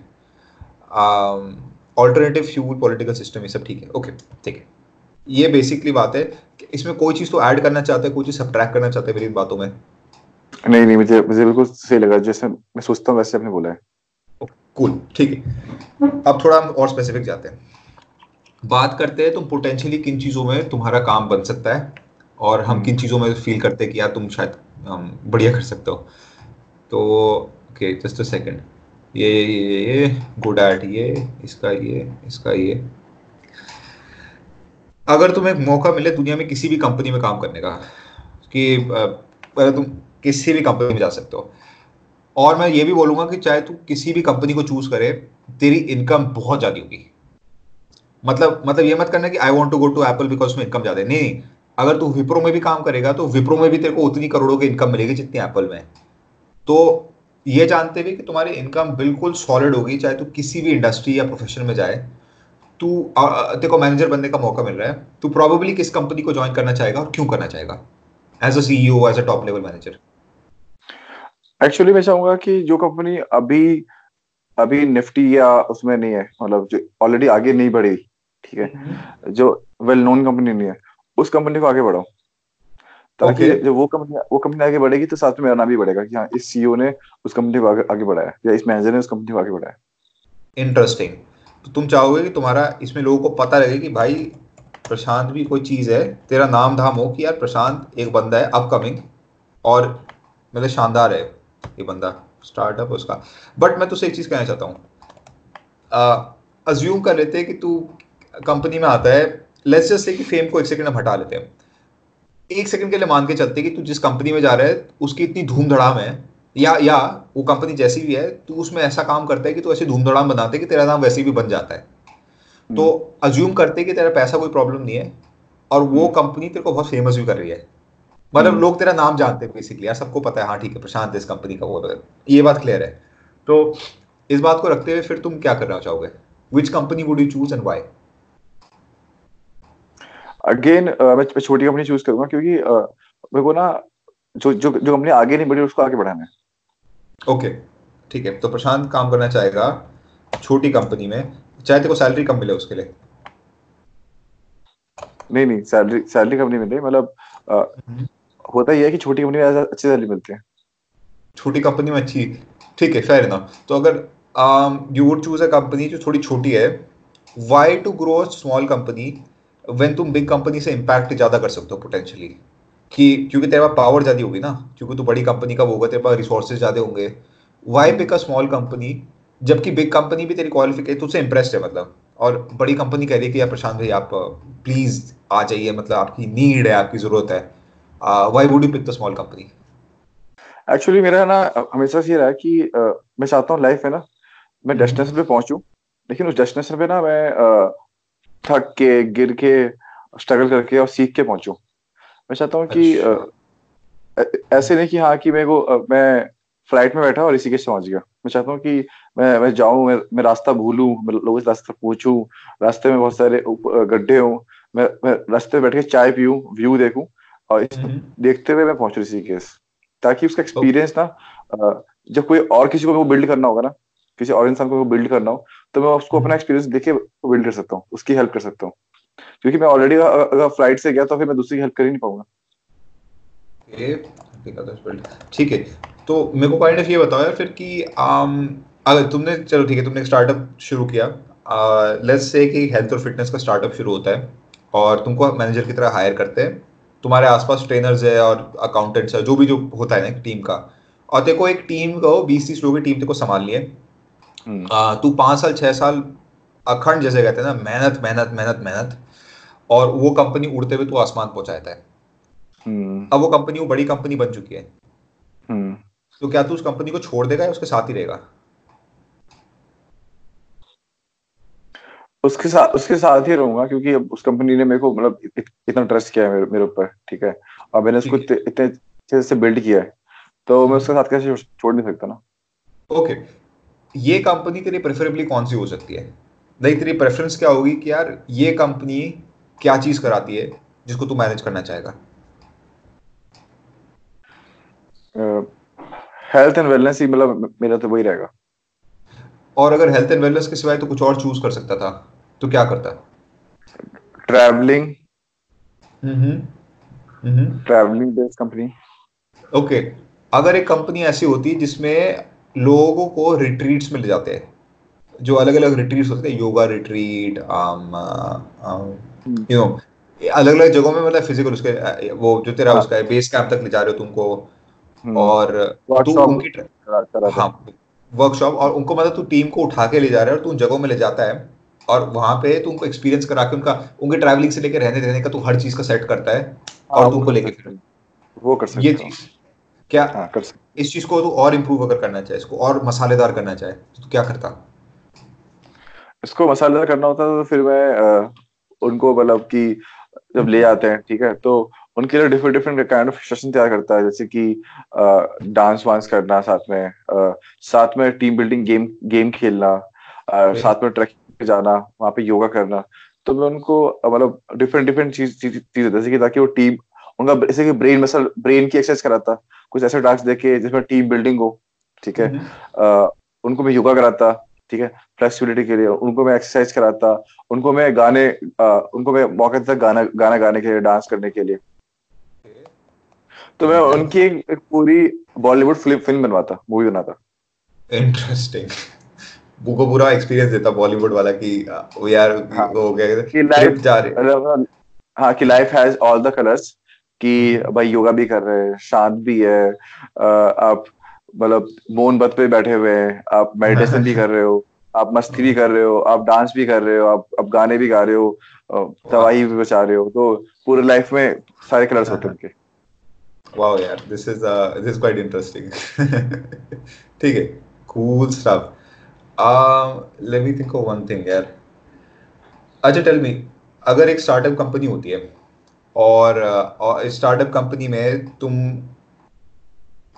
[SPEAKER 2] alternative fuel political system ये सब ठीक है। ओके ठीक है ये बेसिकली बात है इसमें कोई चीज़ तो ऐड करना चाहते हैं कोई चीज़ सब्ट्रैक्ट करना चाहते हैं मेरी बातों में।
[SPEAKER 3] नहीं नहीं मुझे मुझे बिल्कुल सही लगा। जैसे मैं सोचता हूँ वैसे आपने बोला है।
[SPEAKER 2] कूल ठीक है। अब थोड़ा हम और स्पेसिफिक जाते हैं। बात करते हैं तुम पोटेंशियली किन चीज़ों में तुम्हारा काम बन सकता है और हम किन चीज़ों में फील करते हैं कि यार तुम शायद बढ़िया कर सकते हो। तो ओके जस्ट अ सेकंड ये ये ये गुड एट ये इसका ये इसका ये। अगर तुम्हें मौका मिले दुनिया में किसी भी कंपनी में काम करने का, कि अगर तुम किसी भी कंपनी में जा सकते हो, और मैं ये भी बोलूँगा कि चाहे तू किसी भी कंपनी को चूज़ करे, तेरी इनकम बहुत ज़्यादा होगी। मतलब मतलब ये मत करना कि I want to go to Apple because उसमें इनकम ज़्यादा नहीं, अगर तू विप्रो में भी काम करेगा तो विप्रो में भी तेरे को उतनी करोड़ों की इनकम मिलेगी जितनी एप्पल में। तो ये जानते हुए कि तुम्हारी इनकम बिल्कुल सॉलिड होगी, चाहे तू किसी भी इंडस्ट्री या प्रोफेशन में जाए। तू तेरे को मैनेजर बनने का मौका मिल रहा है। तू प्रॉबेबली किस कंपनी को ज्वाइन करना चाहेगा और क्यों करना चाहेगा? As a CEO as a top level manager
[SPEAKER 3] actually मैं चाहूँगा कि जो कंपनी अभी अभी निफ्टी या उसमें नहीं है मतलब जो ऑलरेडी आगे नहीं बढ़ी ठीक है? हम्म। जो वेल नोन कंपनी नहीं है उस कंपनी को आगे बढ़ाओ। ताकि okay. जब वो कंपनी वो कंपनी आगे बढ़ेगी तो साथ में मेरा नाम भी बढ़ेगा कि हाँ इस सीईओ ने उस कंपनी को आगे आगे बढ़ाया या इस मैनेजर ने उस कंपनी को आगे बढ़ाया।
[SPEAKER 2] इंटरेस्टिंग तो तुम चाहोगे कि तुम्हारा इसमें लोगों को पता लगे कि भाई, प्रशांत भी कोई चीज़ है, तेरा नाम धाम हो कि यार प्रशांत एक बंदा है अपकमिंग और मतलब शानदार है ये बंदा स्टार्टअप उसका। बट मैं तुझसे एक चीज़ कहना चाहता हूँ। अज्यूम कर लेते हैं कि तू कंपनी में आता है। लेट्स जस्ट से कि फेम को एक सेकंड में हटा लेते हैं। एक सेकंड के लिए मान के चलते कि तू जिस कंपनी में जा रहा है, उसकी इतनी धूम धड़ाम है या या वो कंपनी जैसी भी है तू उसमें ऐसा काम करता है कि तू ऐसी धूम धड़ाम बनाते कि तेरा नाम वैसे भी बन जाता है तो अज्यूम हम्म। करते कि तेरा पैसा कोई प्रॉब्लम नहीं है और वो कंपनी हम्म। तेरे को बहुत फ़ेमस भी कर रही है मतलब हम्म। लोग तेरा नाम जानते हैं बेसिकली यार सबको पता है हाँ ठीक है प्रशांत इस कंपनी का वो ये बात क्लियर है तो इस बात को रखते हुए फिर तुम क्या करना चाहोगे which company would you choose and why
[SPEAKER 3] again मैं छोटी कंपनी चूज़ करूँगा क्योंकि uh, मेरे को ना जो जो जो कंपनी आगे नहीं बढ़ी उसको आगे बढ़ाना है
[SPEAKER 2] ओके ठीक है तो प्रशांत काम करना चाहेगा छोटी कंपनी में। चाहे तेरे को सैलरी कम मिले उसके लिए।
[SPEAKER 3] नहीं नहीं सैलरी सैलरी कम नहीं मिलती मतलब हम्म। होता ही है कि छोटी कंपनी में अच्छी सैलरी मिलती है।
[SPEAKER 2] छोटी कंपनी में अच्छी ठीक है फेयर ना तो अगर you would choose a company जो थोड़ी छोटी है why to grow small company when तुम बिग कंपनी से इम्पैक्ट ज़्यादा कर सकते हो पोटेंशियली कि क्योंकि तेरे पास पावर ज़्यादा होगी ना क्योंकि तू बड़ी कंपनी का होगा तेरे पास रिसोर्सेज ज़्यादा होंगे। Why pick a small company जबकि बिग कंपनी भी तेरी क्वालिफिकेशन तुझसे इंप्रेस्ड है मतलब। और बड़ी कंपनी कह रही है कि यार प्रशांत भाई आप प्लीज़ आ जाइए मतलब आपकी नीड है आपकी ज़रूरत है। Why would you pick the small company
[SPEAKER 3] actually मेरा ना हमेशा से ये रहा कि uh, मैं चाहता हूँ लाइफ है ना मैं डेस्टिनेशन हम्म। पे पहुंचू लेकिन उस डेस्टिनेशन पे ना मैं थक के गिर के स्ट्रगल करके और सीख के पहुंचू। मैं चाहता हूँ कि अच्छा। ऐसे नहीं कि हाँ कि मेरे को मैं फ़्लाइट में बैठा और इसी के पहुँच गया। मैं चाहता हूँ कि मैं मैं जाऊँ मैं, मैं रास्ता भूलू मैं लोगों से रास्ता पूछू रास्ते में बहुत सारे गड्ढे हों मैं मैं रास्ते में बैठ के चाय पीऊँ व्यू देखूँ और हम्म। देखते हुए मैं पहुंचू ऋषिकेश ताकि उसका एक्सपीरियंस ना जब कोई और किसी को बिल्ड करना होगा ना किसी और इंसान को बिल्ड करना हो तो मैं उसको अपना एक्सपीरियंस देखे बिल्ड कर सकता हूँ उसकी हेल्प कर सकता हूँ। क्योंकि मैं ऑलरेडी अगर फ़्लाइट से गया तो फिर मैं दूसरी हेल्प कर ही नहीं पाऊँगा।
[SPEAKER 2] ठीक है तो मेरे को पॉइंट ऑफ़ ये बताओ यार फिर कि आम अगर तुमने चलो ठीक है तुमने स्टार्टअप शुरू किया। लेट्स से कि हेल्थ और फिटनेस का स्टार्टअप शुरू होता है और तुमको मैनेजर की तरह हायर करते हैं। तुम्हारे आसपास ट्रेनर्स है और अकाउंटेंट्स है जो भी जो होता है ना टीम का। और देखो एक टीम को बीस तीस लोगों की टीम तेको संभालनी है। हम्म। तू पाँच साल छह साल अखंड जैसे कहते हैं ना मेहनत मेहनत मेहनत मेहनत और वो कंपनी उड़ते हुए तू आसमान पहुंचाता है। हम्म। अब वो कंपनी वो बड़ी कंपनी बन चुकी है। हम्म। तो क्या तू उस कंपनी को छोड़ देगा या उसके साथ ही रहेगा?
[SPEAKER 3] उसके साथ उसके साथ ही रहूँगा क्योंकि अब उस कंपनी ने मेरे को मतलब इतना ट्रस्ट किया है मेरे मेरे ऊपर ठीक है? और मैंने उसको इतने अच्छे से बिल्ड किया है। तो मैं उसके साथ कैसे छोड़ नहीं सकता ना?
[SPEAKER 2] ओके ये कंपनी तेरी प्रेफरेबली कौन सी हो सकती है? नहीं तेरी प्रेफरेंस क्या होगी कि यार ये कंपनी क्या चीज़ कराती है जिसको तू मैनेज करना चाहेगा?
[SPEAKER 3] हेल्थ एंड वेलनेस ही मतलब मेरा तो वही रहेगा।
[SPEAKER 2] और अगर हेल्थ एंड वेलनेस के सिवाय तो कुछ और चूज़ कर सकता था तो क्या करता?
[SPEAKER 3] Travelling travelling based company
[SPEAKER 2] okay अगर एक कंपनी ऐसी होती जिसमें लोगों को रिट्रीट्स में ले जाते हैं जो अलग अलग रिट्रीट्स होते हैं योगा रिट्रीट यू नो अलग अलग जगहों में मतलब फ़िज़िकल उसके वो जो तेरा हाँ. उसका है बेस कैंप तक ले जा रहे हो तुमको। हम्म। और तू उनकी हाँ वर्कशॉप और उनको मतलब तू टीम को उठा के ले जा रहा है और तू उन जगहों में ले जाता है। और वहाँ पे तू उनको एक्सपीरियंस करा के उनका उनके ट्रैवलिंग से लेकर रहने रहने का तू हर चीज़ का सेट करता है और हाँ, तू उनको लेके फिर।
[SPEAKER 3] वो कर सकते
[SPEAKER 2] ये चीज़। क्या हाँ, कर सकते इस चीज़ को तू और इम्प्रूव अगर करना चाहे इसको और मसालेदार करना चाहे तो क्या करता?
[SPEAKER 3] इसको मसालेदार करना होता है तो फिर मैं उनको मतलब कि जब ले आते हैं ठीक है? तो उनके लिए different different kind of session तैयार करता है जैसे कि डांस वांस करना साथ में आ, साथ में टीम बिल्डिंग गेम गेम खेलना आ, साथ में ट्रैकिंग पे जाना वहाँ पे योगा करना। तो मैं उनको मतलब डिफरेंट डिफरेंट चीज़ चीज़ जैसे कि ताकि वो टीम उनका जैसे कि ब्रेन मसल ब्रेन की एक्सरसाइज कराता कुछ ऐसे टास्क देके जिसमें टीम बिल्डिंग हो ठीक है? आ, उनको मैं योगा कराता ठीक है? फ्लेक्सिबिलिटी के लिए। उनको मैं एक्सरसाइज कराता उनको मैं गाने आ, उनको मैं मौके तक गाना गाना गाने के लिए डांस करने के लिए। तो मैं उनकी एक पूरी बॉलीवुड फ़िल्म फ़िल्म बनवाता मूवी बनाता।
[SPEAKER 2] इंटरेस्टिंग को पूरा एक्सपीरियंस देता बॉलीवुड वाला कि वो यार हाँ, वो हो गया
[SPEAKER 3] कि लाइफ जा रही हाँ। कि life has all the colours कि भाई योगा भी कर रहे हैं शांत भी है आप मतलब मोहनबत पे बैठे हुए हैं। आप मेडिटेशन भी कर रहे हो आप मस्ती भी कर रहे हो आप डांस भी कर रहे हो आप आप गाने भी गा रहे हो तबाही भी बचा रहे हो तो पूरे लाइफ में सारे कलर्स होते हैं
[SPEAKER 2] वाओ यार this is this is quite interesting ठीक है cool stuff let me think of one thing यार। अच्छा टेल मी अगर एक स्टार्टअप कंपनी होती है और स्टार्टअप uh, कंपनी में तुम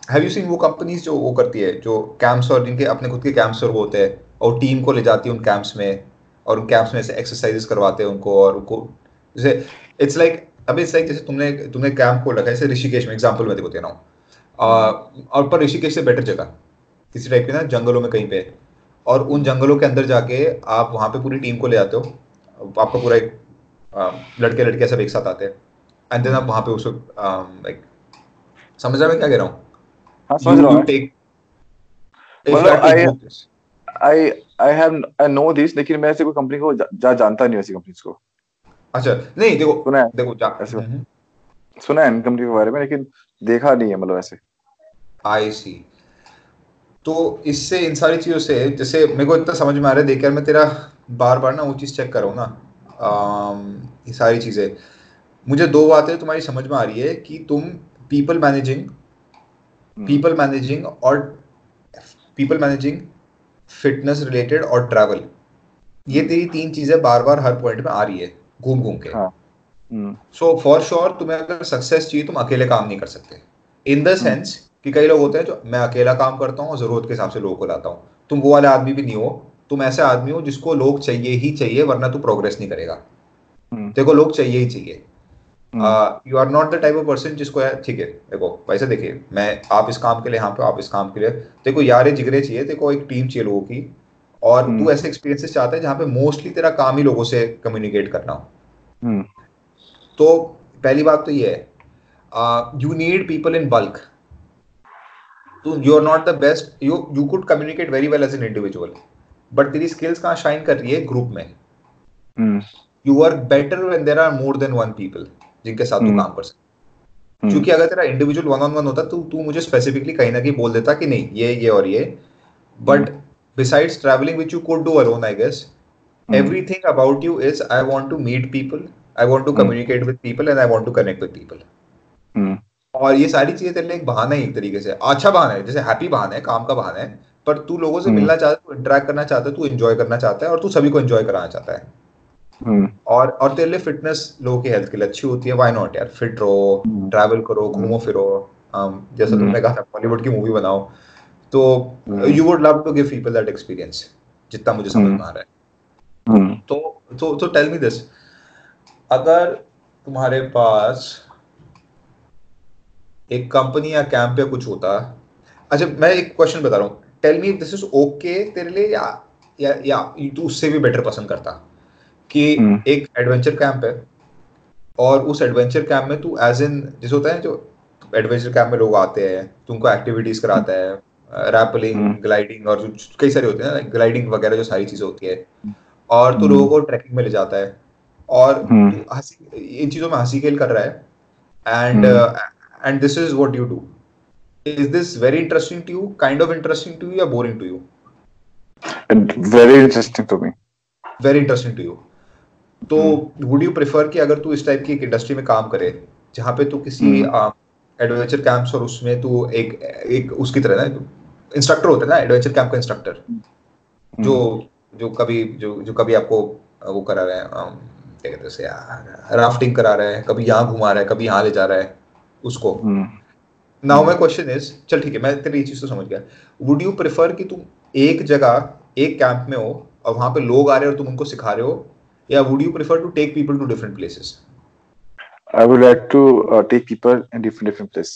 [SPEAKER 2] हैव यू सीन वो कंपनीज़ जो वो करती है, जो कैंप्स और जिनके अपने खुद के कैंप्स और वो होते हैं, और टीम को ले जाती है उन कैंप्स में, और उन कैंप्स में से एक्सरसाइजेस करवाते हैं उनको और उनको, जैसे इट्स लाइक अभी इट्स लाइक जैसे तुमने तुमने कैंप को रखा है, जैसे ऋषिकेश में एग्ज़ाम्पल मैं देखो दे रहा हूँ। और पर ऋषिकेश से बेटर जगह, किसी टाइप के ना, जंगलों में कहीं पे, और उन जंगलों के अंदर जाके आप वहाँ पे पूरी टीम को ले आते हो, आपका पूरा एक लड़के लड़के सब एक साथ आते हैं एंड देन आप वहाँ पे उसको लाइक समझ रहा मैं क्या कह रहा हूँ? हाँ समझ रहा
[SPEAKER 3] हूँ I I have I know this लेकिन मैं ऐसे कोई कंपनी को जा, जा जानता नहीं ऐसी कंपनीज़ को।
[SPEAKER 2] अच्छा नहीं देखो सुना है। देखो जा, ऐसे
[SPEAKER 3] हम्म। सुना है कंपनी के बारे में लेकिन देखा नहीं है मतलब ऐसे।
[SPEAKER 2] आई सी तो इससे इन सारी चीज़ों से जैसे मेरे को इतना समझ में आ रहा है देखकर मैं तेरा बार बार ना वो चीज़ चेक कर ना ये सारी चीज़ें। मुझे दो बातें तुम्हारी समझ में आ रही है कि तुम पीपल मैनेजिंग पीपल मैनेजिंग और पीपल मैनेजिंग फिटनेस रिलेटेड और ट्रैवल ये तेरी तीन चीज़ें बार बार हर पॉइंट में आ रही है घूम घूम के सो फॉर श्योर तुम्हें अगर सक्सेस चाहिए तुम अकेले काम नहीं कर सकते। इन द सेंस कि कई लोग होते हैं जो मैं अकेला काम करता हूँ ज़रूरत के हिसाब से लोगों को लाता हूँ। तुम वो वाले आदमी भी नहीं हो। तुम ऐसे आदमी हो जिसको लोग चाहिए ही चाहिए वरना तू प्रोग्रेस नहीं करेगा। हम्म। देखो लोग चाहिए ही चाहिए। You are not the type of person जिसको ठीक है देखो वैसे देखिए मैं आप इस काम के लिए यहाँ पे आप इस काम के लिए देखो यारे जिगरे चाहिए देखो एक टीम चाहिए लोगों की और तू हम्म। ऐसे एक्सपीरियंसेस चाहता है जहाँ पे मोस्टली तेरा काम ही लोगों से कम्युनिकेट करना हो। हम्म। तो पहली बात तो ये है you need people in bulk तो you are not the best you you could communicate very well as an individual but तेरी स्किल्स कहाँ शाइन कर रही है? ग्रुप में। You are better when there are more than one people जिनके साथ तू हम्म। काम कर सकते हम्म। क्योंकि अगर तेरा इंडिविजुअल वन ऑन वन होता तो तू मुझे स्पेसिफिकली कहीं ना कहीं बोल देता कि नहीं ये ये और ये but besides travelling which you could do alone I guess everything about you is i want to meet people i want to mm. communicate with people and i want to connect with people mm. और ये सारी चीज़ें तेरे लिए एक बहाना है एक तरीके से अच्छा बहाना है जैसे हैप्पी बहाना है काम का बहाना है पर तू लोगों से mm. मिलना चाहता है तू इंटरेक्ट करना चाहता है तू एंजॉय करना चाहता है और तू सभी को एंजॉय कराना चाहता है
[SPEAKER 3] हम्म
[SPEAKER 2] और और तेरे लिए फिटनेस लोगों की हेल्थ के लिए अच्छी होती है व्हाई नॉट यार? फिट रहो
[SPEAKER 3] हम्म।
[SPEAKER 2] ट्रैवल करो घूमो फिरो। Um, जैसा
[SPEAKER 3] हम्म।
[SPEAKER 2] तुमने कहा था बॉलीवुड की मूवी बनाओ। तो
[SPEAKER 3] हम्म।
[SPEAKER 2] You would love to give people that experience जितना मुझे समझ
[SPEAKER 3] हम्म।
[SPEAKER 2] में आ रहा है।
[SPEAKER 3] हम्म।
[SPEAKER 2] तो तो तो टेल मी दिस अगर तुम्हारे पास एक कंपनी या कैंप या कुछ होता अच्छा मैं एक क्वेश्चन बता रहा हूँ। Tell me this is okay तेरे लिए या या या तू उससे भी बेटर पसंद करता? कि
[SPEAKER 3] हम्म।
[SPEAKER 2] एक एडवेंचर कैंप है और उस एडवेंचर कैंप में तू एज इन जैसे होता है जो एडवेंचर कैंप में लोग आते हैं तुमको एक्टिविटीज़ कराता है रैपलिंग
[SPEAKER 3] हम्म।
[SPEAKER 2] ग्लाइडिंग और कई सारे होते हैं ना ग्लाइडिंग वगैरह जो सारी चीज़ें होती है और तू
[SPEAKER 3] हम्म।
[SPEAKER 2] लोगों को ट्रैकिंग में ले जाता है और
[SPEAKER 3] हम्म।
[SPEAKER 2] हँसी इन चीज़ों में हँसी खेल कर रहा है and
[SPEAKER 3] hmm.
[SPEAKER 2] And this is what you do this very interesting to you kind of interesting to you or boring to you
[SPEAKER 3] And very interesting to me.
[SPEAKER 2] very interesting to you तो वुड यू प्रेफर कि अगर तू इस टाइप की एक इंडस्ट्री में काम करे जहाँ पे तू किसी
[SPEAKER 3] हम्म।
[SPEAKER 2] एडवेंचर कैंप्स और उसमें तू एक एक उसकी तरह ना इंस्ट्रक्टर होता है ना एडवेंचर कैंप का इंस्ट्रक्टर जो जो कभी जो जो कभी आपको वो करा रहे हैं क्या कहते हैं यार राफ्टिंग करा रहा है कभी यहाँ घुमा रहा है कभी यहाँ ले जा रहा है उसको।
[SPEAKER 3] Hmm.
[SPEAKER 2] Now my question is चल ठीक है मैं तेरी ये चीज़ तो समझ गया। वुड यू प्रेफर कि तुम एक जगह एक कैंप में हो और वहाँ पे लोग आ रहे हो और तुम उनको सिखा रहे हो या would you prefer to take people to different places
[SPEAKER 3] I would like to uh, take people in different different place.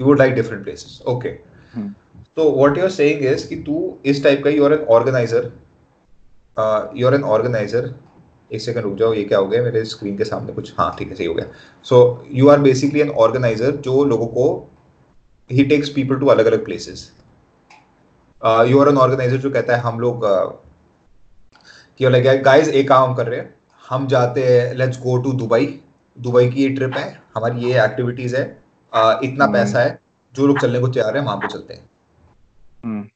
[SPEAKER 2] You would like different places okay
[SPEAKER 3] hmm.
[SPEAKER 2] तो what you are saying is कि तू इस टाइप का you are an organizer you are एक सेकंड रुक जाओ ये क्या हो गया? मेरे स्क्रीन के सामने कुछ हाँ ठीक है सही हो गया। So you are basically an organizer जो लोगों को ही टेक्स पीपल टू अलग अलग places you are an organizer जो कहता है हम लोग uh, कि लाइक गाइस एक काम कर रहे हैं हम जाते हैं let's go to Dubai Dubai की ये ट्रिप है हमारी ये एक्टिविटीज़ है uh, इतना
[SPEAKER 3] हम्म।
[SPEAKER 2] पैसा है जो लोग चलने को तैयार है वहाँ पे चलते हैं.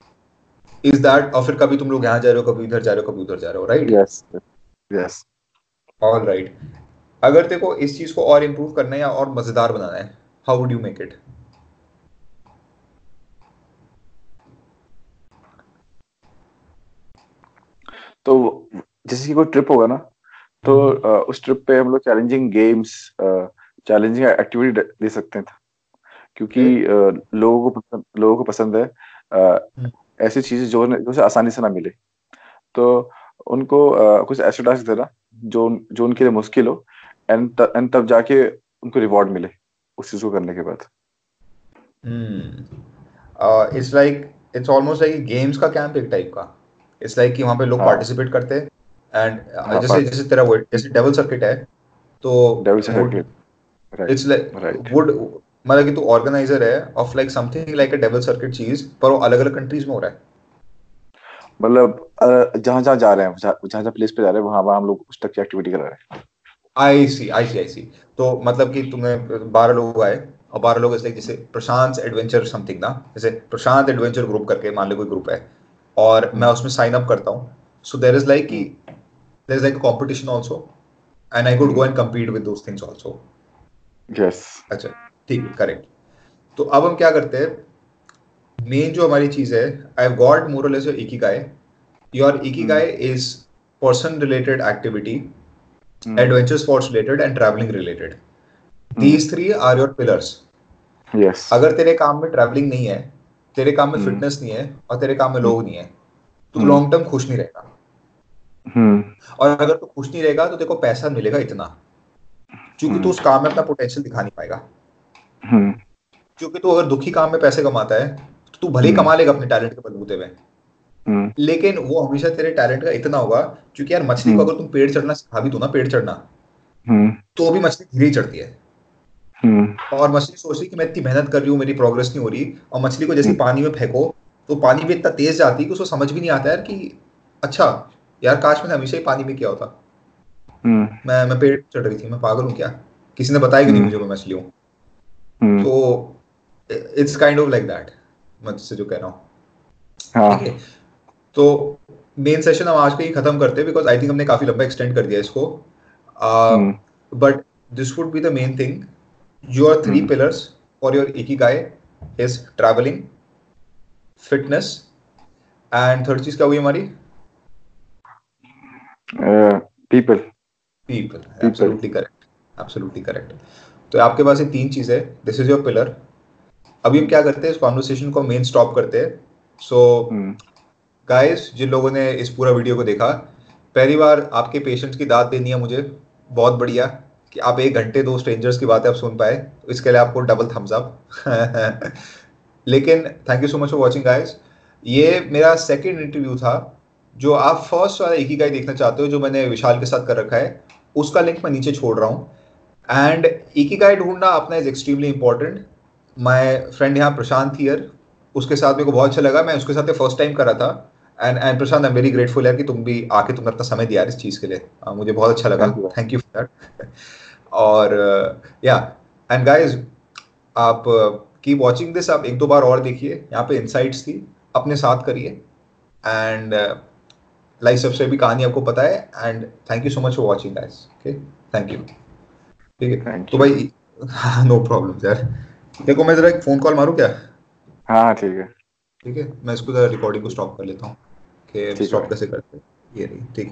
[SPEAKER 2] इज़ दैट और फिर कभी तुम लोग यहाँ जा रहे हो कभी इधर जा रहे हो कभी उधर जा रहे हो right
[SPEAKER 3] Yes. Yes.
[SPEAKER 2] All right अगर देखो इस चीज़ को और इम्प्रूव करना है या और मज़ेदार बनाना है how would you make it
[SPEAKER 3] तो जैसे कि कोई ट्रिप होगा ना तो उस ट्रिप पे हम लोग चैलेंजिंग गेम्स चैलेंजिंग एक्टिविटी दे सकते हैं क्योंकि लोगों को पसंद लोगों को पसंद है ऐसी चीज़ें जो जो उसे आसानी से ना मिले। तो उनको कुछ ऐसे टास्क देना जो जो उनके लिए मुश्किल हो एंड एंड तब जाके उनको रिवॉर्ड मिले उस चीज़ को करने के बाद।
[SPEAKER 2] It's like it's almost like games का कैंप एक टाइप का। इट्स लाइक कि वहाँ पे लोग
[SPEAKER 3] हाँ।
[SPEAKER 2] पार्टिसिपेट करते हैं। एंड
[SPEAKER 3] हाँ,
[SPEAKER 2] जैसे जैसे तेरा वो जैसे डेवल सर्किट है तो
[SPEAKER 3] डेविल से राइट
[SPEAKER 2] इट्स लाइक वुड मतलब कि तू ऑर्गेनाइजर है of like something like a devil circuit चीज़ पर वो अलग अलग कंट्रीज़ में हो रहा है।
[SPEAKER 3] मतलब जहाँ जहाँ जा रहे हैं जहाँ जहाँ प्लेस पे जा रहे हैं वहाँ वहाँ हम लोग उस तक की एक्टिविटी करा रहे हैं।
[SPEAKER 2] आई सी आई सी आई सी तो मतलब कि तुमने बारह लोग आए और बारह लोग ऐसे जैसे प्रशांत एडवेंचर समथिंग ना जैसे प्रशांत एडवेंचर ग्रुप करके मान लो कोई ग्रुप है और मैं उसमें साइन अप करता हूँ. So there is like there is like competition also and I could go and compete with those things also
[SPEAKER 3] yes
[SPEAKER 2] अच्छा ठीक है करेक्ट तो अब हम क्या करते हैं? मेन जो हमारी चीज़ है I have got more less your ikigai your ikigai is person related activity adventure sports related and traveling related. These three are your pillars.
[SPEAKER 3] Yes
[SPEAKER 2] अगर तेरे काम में ट्रैवलिंग नहीं है तेरे काम में
[SPEAKER 3] हम्म।
[SPEAKER 2] फिटनेस नहीं है और तेरे काम में लोग नहीं है। तो
[SPEAKER 3] हम्म।
[SPEAKER 2] लॉन्ग टर्म खुश नहीं रहेगा।
[SPEAKER 3] हम्म।
[SPEAKER 2] और अगर तू खुश नहीं रहेगा तो तेरे को पैसा मिलेगा इतना क्योंकि तू उस काम में अपना पोटेंशियल दिखा नहीं पाएगा।
[SPEAKER 3] हम्म।
[SPEAKER 2] क्योंकि तू अगर दुखी काम में पैसे कमाता है तो तू भले ही
[SPEAKER 3] हम्म।
[SPEAKER 2] कमा लेगा अपने टैलेंट के बलबूते में
[SPEAKER 3] हम्म।
[SPEAKER 2] लेकिन वो हमेशा तेरे टैलेंट का इतना होगा क्योंकि यार मछली को
[SPEAKER 3] हम्म।
[SPEAKER 2] अगर तुम पेड़ चढ़ना सिखा भी दो ना पेड़ चढ़ना
[SPEAKER 3] हम्म।
[SPEAKER 2] तो भी मछली धीरे ही चढ़ती है।
[SPEAKER 3] हम्म
[SPEAKER 2] और मछली सोच रही कि मैं इतनी मेहनत कर रही हूँ मेरी प्रोग्रेस नहीं हो रही और मछली को जैसे
[SPEAKER 3] हम्म।
[SPEAKER 2] पानी में फेंको तो पानी भी इतना तेज जाती है कि उसको समझ भी नहीं आता यार कि अच्छा यार काश मैंने हमेशा ही पानी में किया होता।
[SPEAKER 3] हम्म।
[SPEAKER 2] मैं मैं पेड़ चढ़ रही थी मैं पागल हूँ क्या? किसी ने बताया कि नहीं
[SPEAKER 3] हम्म।
[SPEAKER 2] मुझे मैं मछली हूँ
[SPEAKER 3] हम्म।
[SPEAKER 2] तो it's kind of like that मैं तुझसे जो कह रहा हूँ।
[SPEAKER 3] हाँ।
[SPEAKER 2] ठीक है। तो मेन सेशन हम आज का ही खत्म करते हैं बिकॉज़ आई थिंक हमने काफ़ी लंबा एक्सटेंड कर दिया इसको।
[SPEAKER 3] हम्म।
[SPEAKER 2] But this would be the main thing your three
[SPEAKER 3] Hmm.
[SPEAKER 2] pillars for your ikigai is traveling fitness and third चीज़ क्या हुई हमारी
[SPEAKER 3] people
[SPEAKER 2] people absolutely correct absolutely correct तो आपके पास ये तीन चीज़ें दिस इज़ योर पिलर अभी हम क्या करते हैं? इस कॉन्वर्सेशन को मेन स्टॉप करते हैं। सो गाइस जिन लोगों ने इस पूरा वीडियो को देखा पहली बार आपके पेशेंट्स की दाद देनी है मुझे। बहुत बढ़िया। कि आप एक घंटे दो स्ट्रेंजर्स की बातें आप सुन पाए, इसके लिए आपको डबल थम्स अप लेकिन thank you so much for watching guys ये मेरा सेकंड इंटरव्यू था, जो आप फ़र्स्ट वाला एक ही गाय देखना चाहते हो, जो मैंने विशाल के साथ कर रखा है, उसका लिंक मैं नीचे छोड़ रहा हूँ. एंड एक ही गाय ढूंढना अपना is extremely important my friend यहाँ प्रशांत हियर उसके साथ मेरे को बहुत अच्छा लगा. मैं उसके साथ फ़र्स्ट टाइम करा था. And and Prashant I am very grateful है कि तुम भी आके तुमने अपना समय दिया इस चीज़ के लिए। uh, मुझे बहुत अच्छा लगा। थैंक यू फॉर दैट और या एंड गाइस आप uh, वॉचिंग दिस आप एक दो बार और देखिए। यहाँ पे इंसाइट्स थी। अपने साथ करिए। एंड लाइक सबसे भी कहानी आपको पता है। And thank you so much for watching guys okay thank you ठीक है? तो भाई नो प्रॉब्लम यार देखो मैं जरा एक फ़ोन कॉल मारूं क्या?
[SPEAKER 3] हाँ, हाँ ठीक है।
[SPEAKER 2] ठीक है? मैं इसको जरा रिकॉर्डिंग को स्टॉप कर लेता हूँ। कि स्टॉप कैसे करते हैं। ये नहीं ठीक है।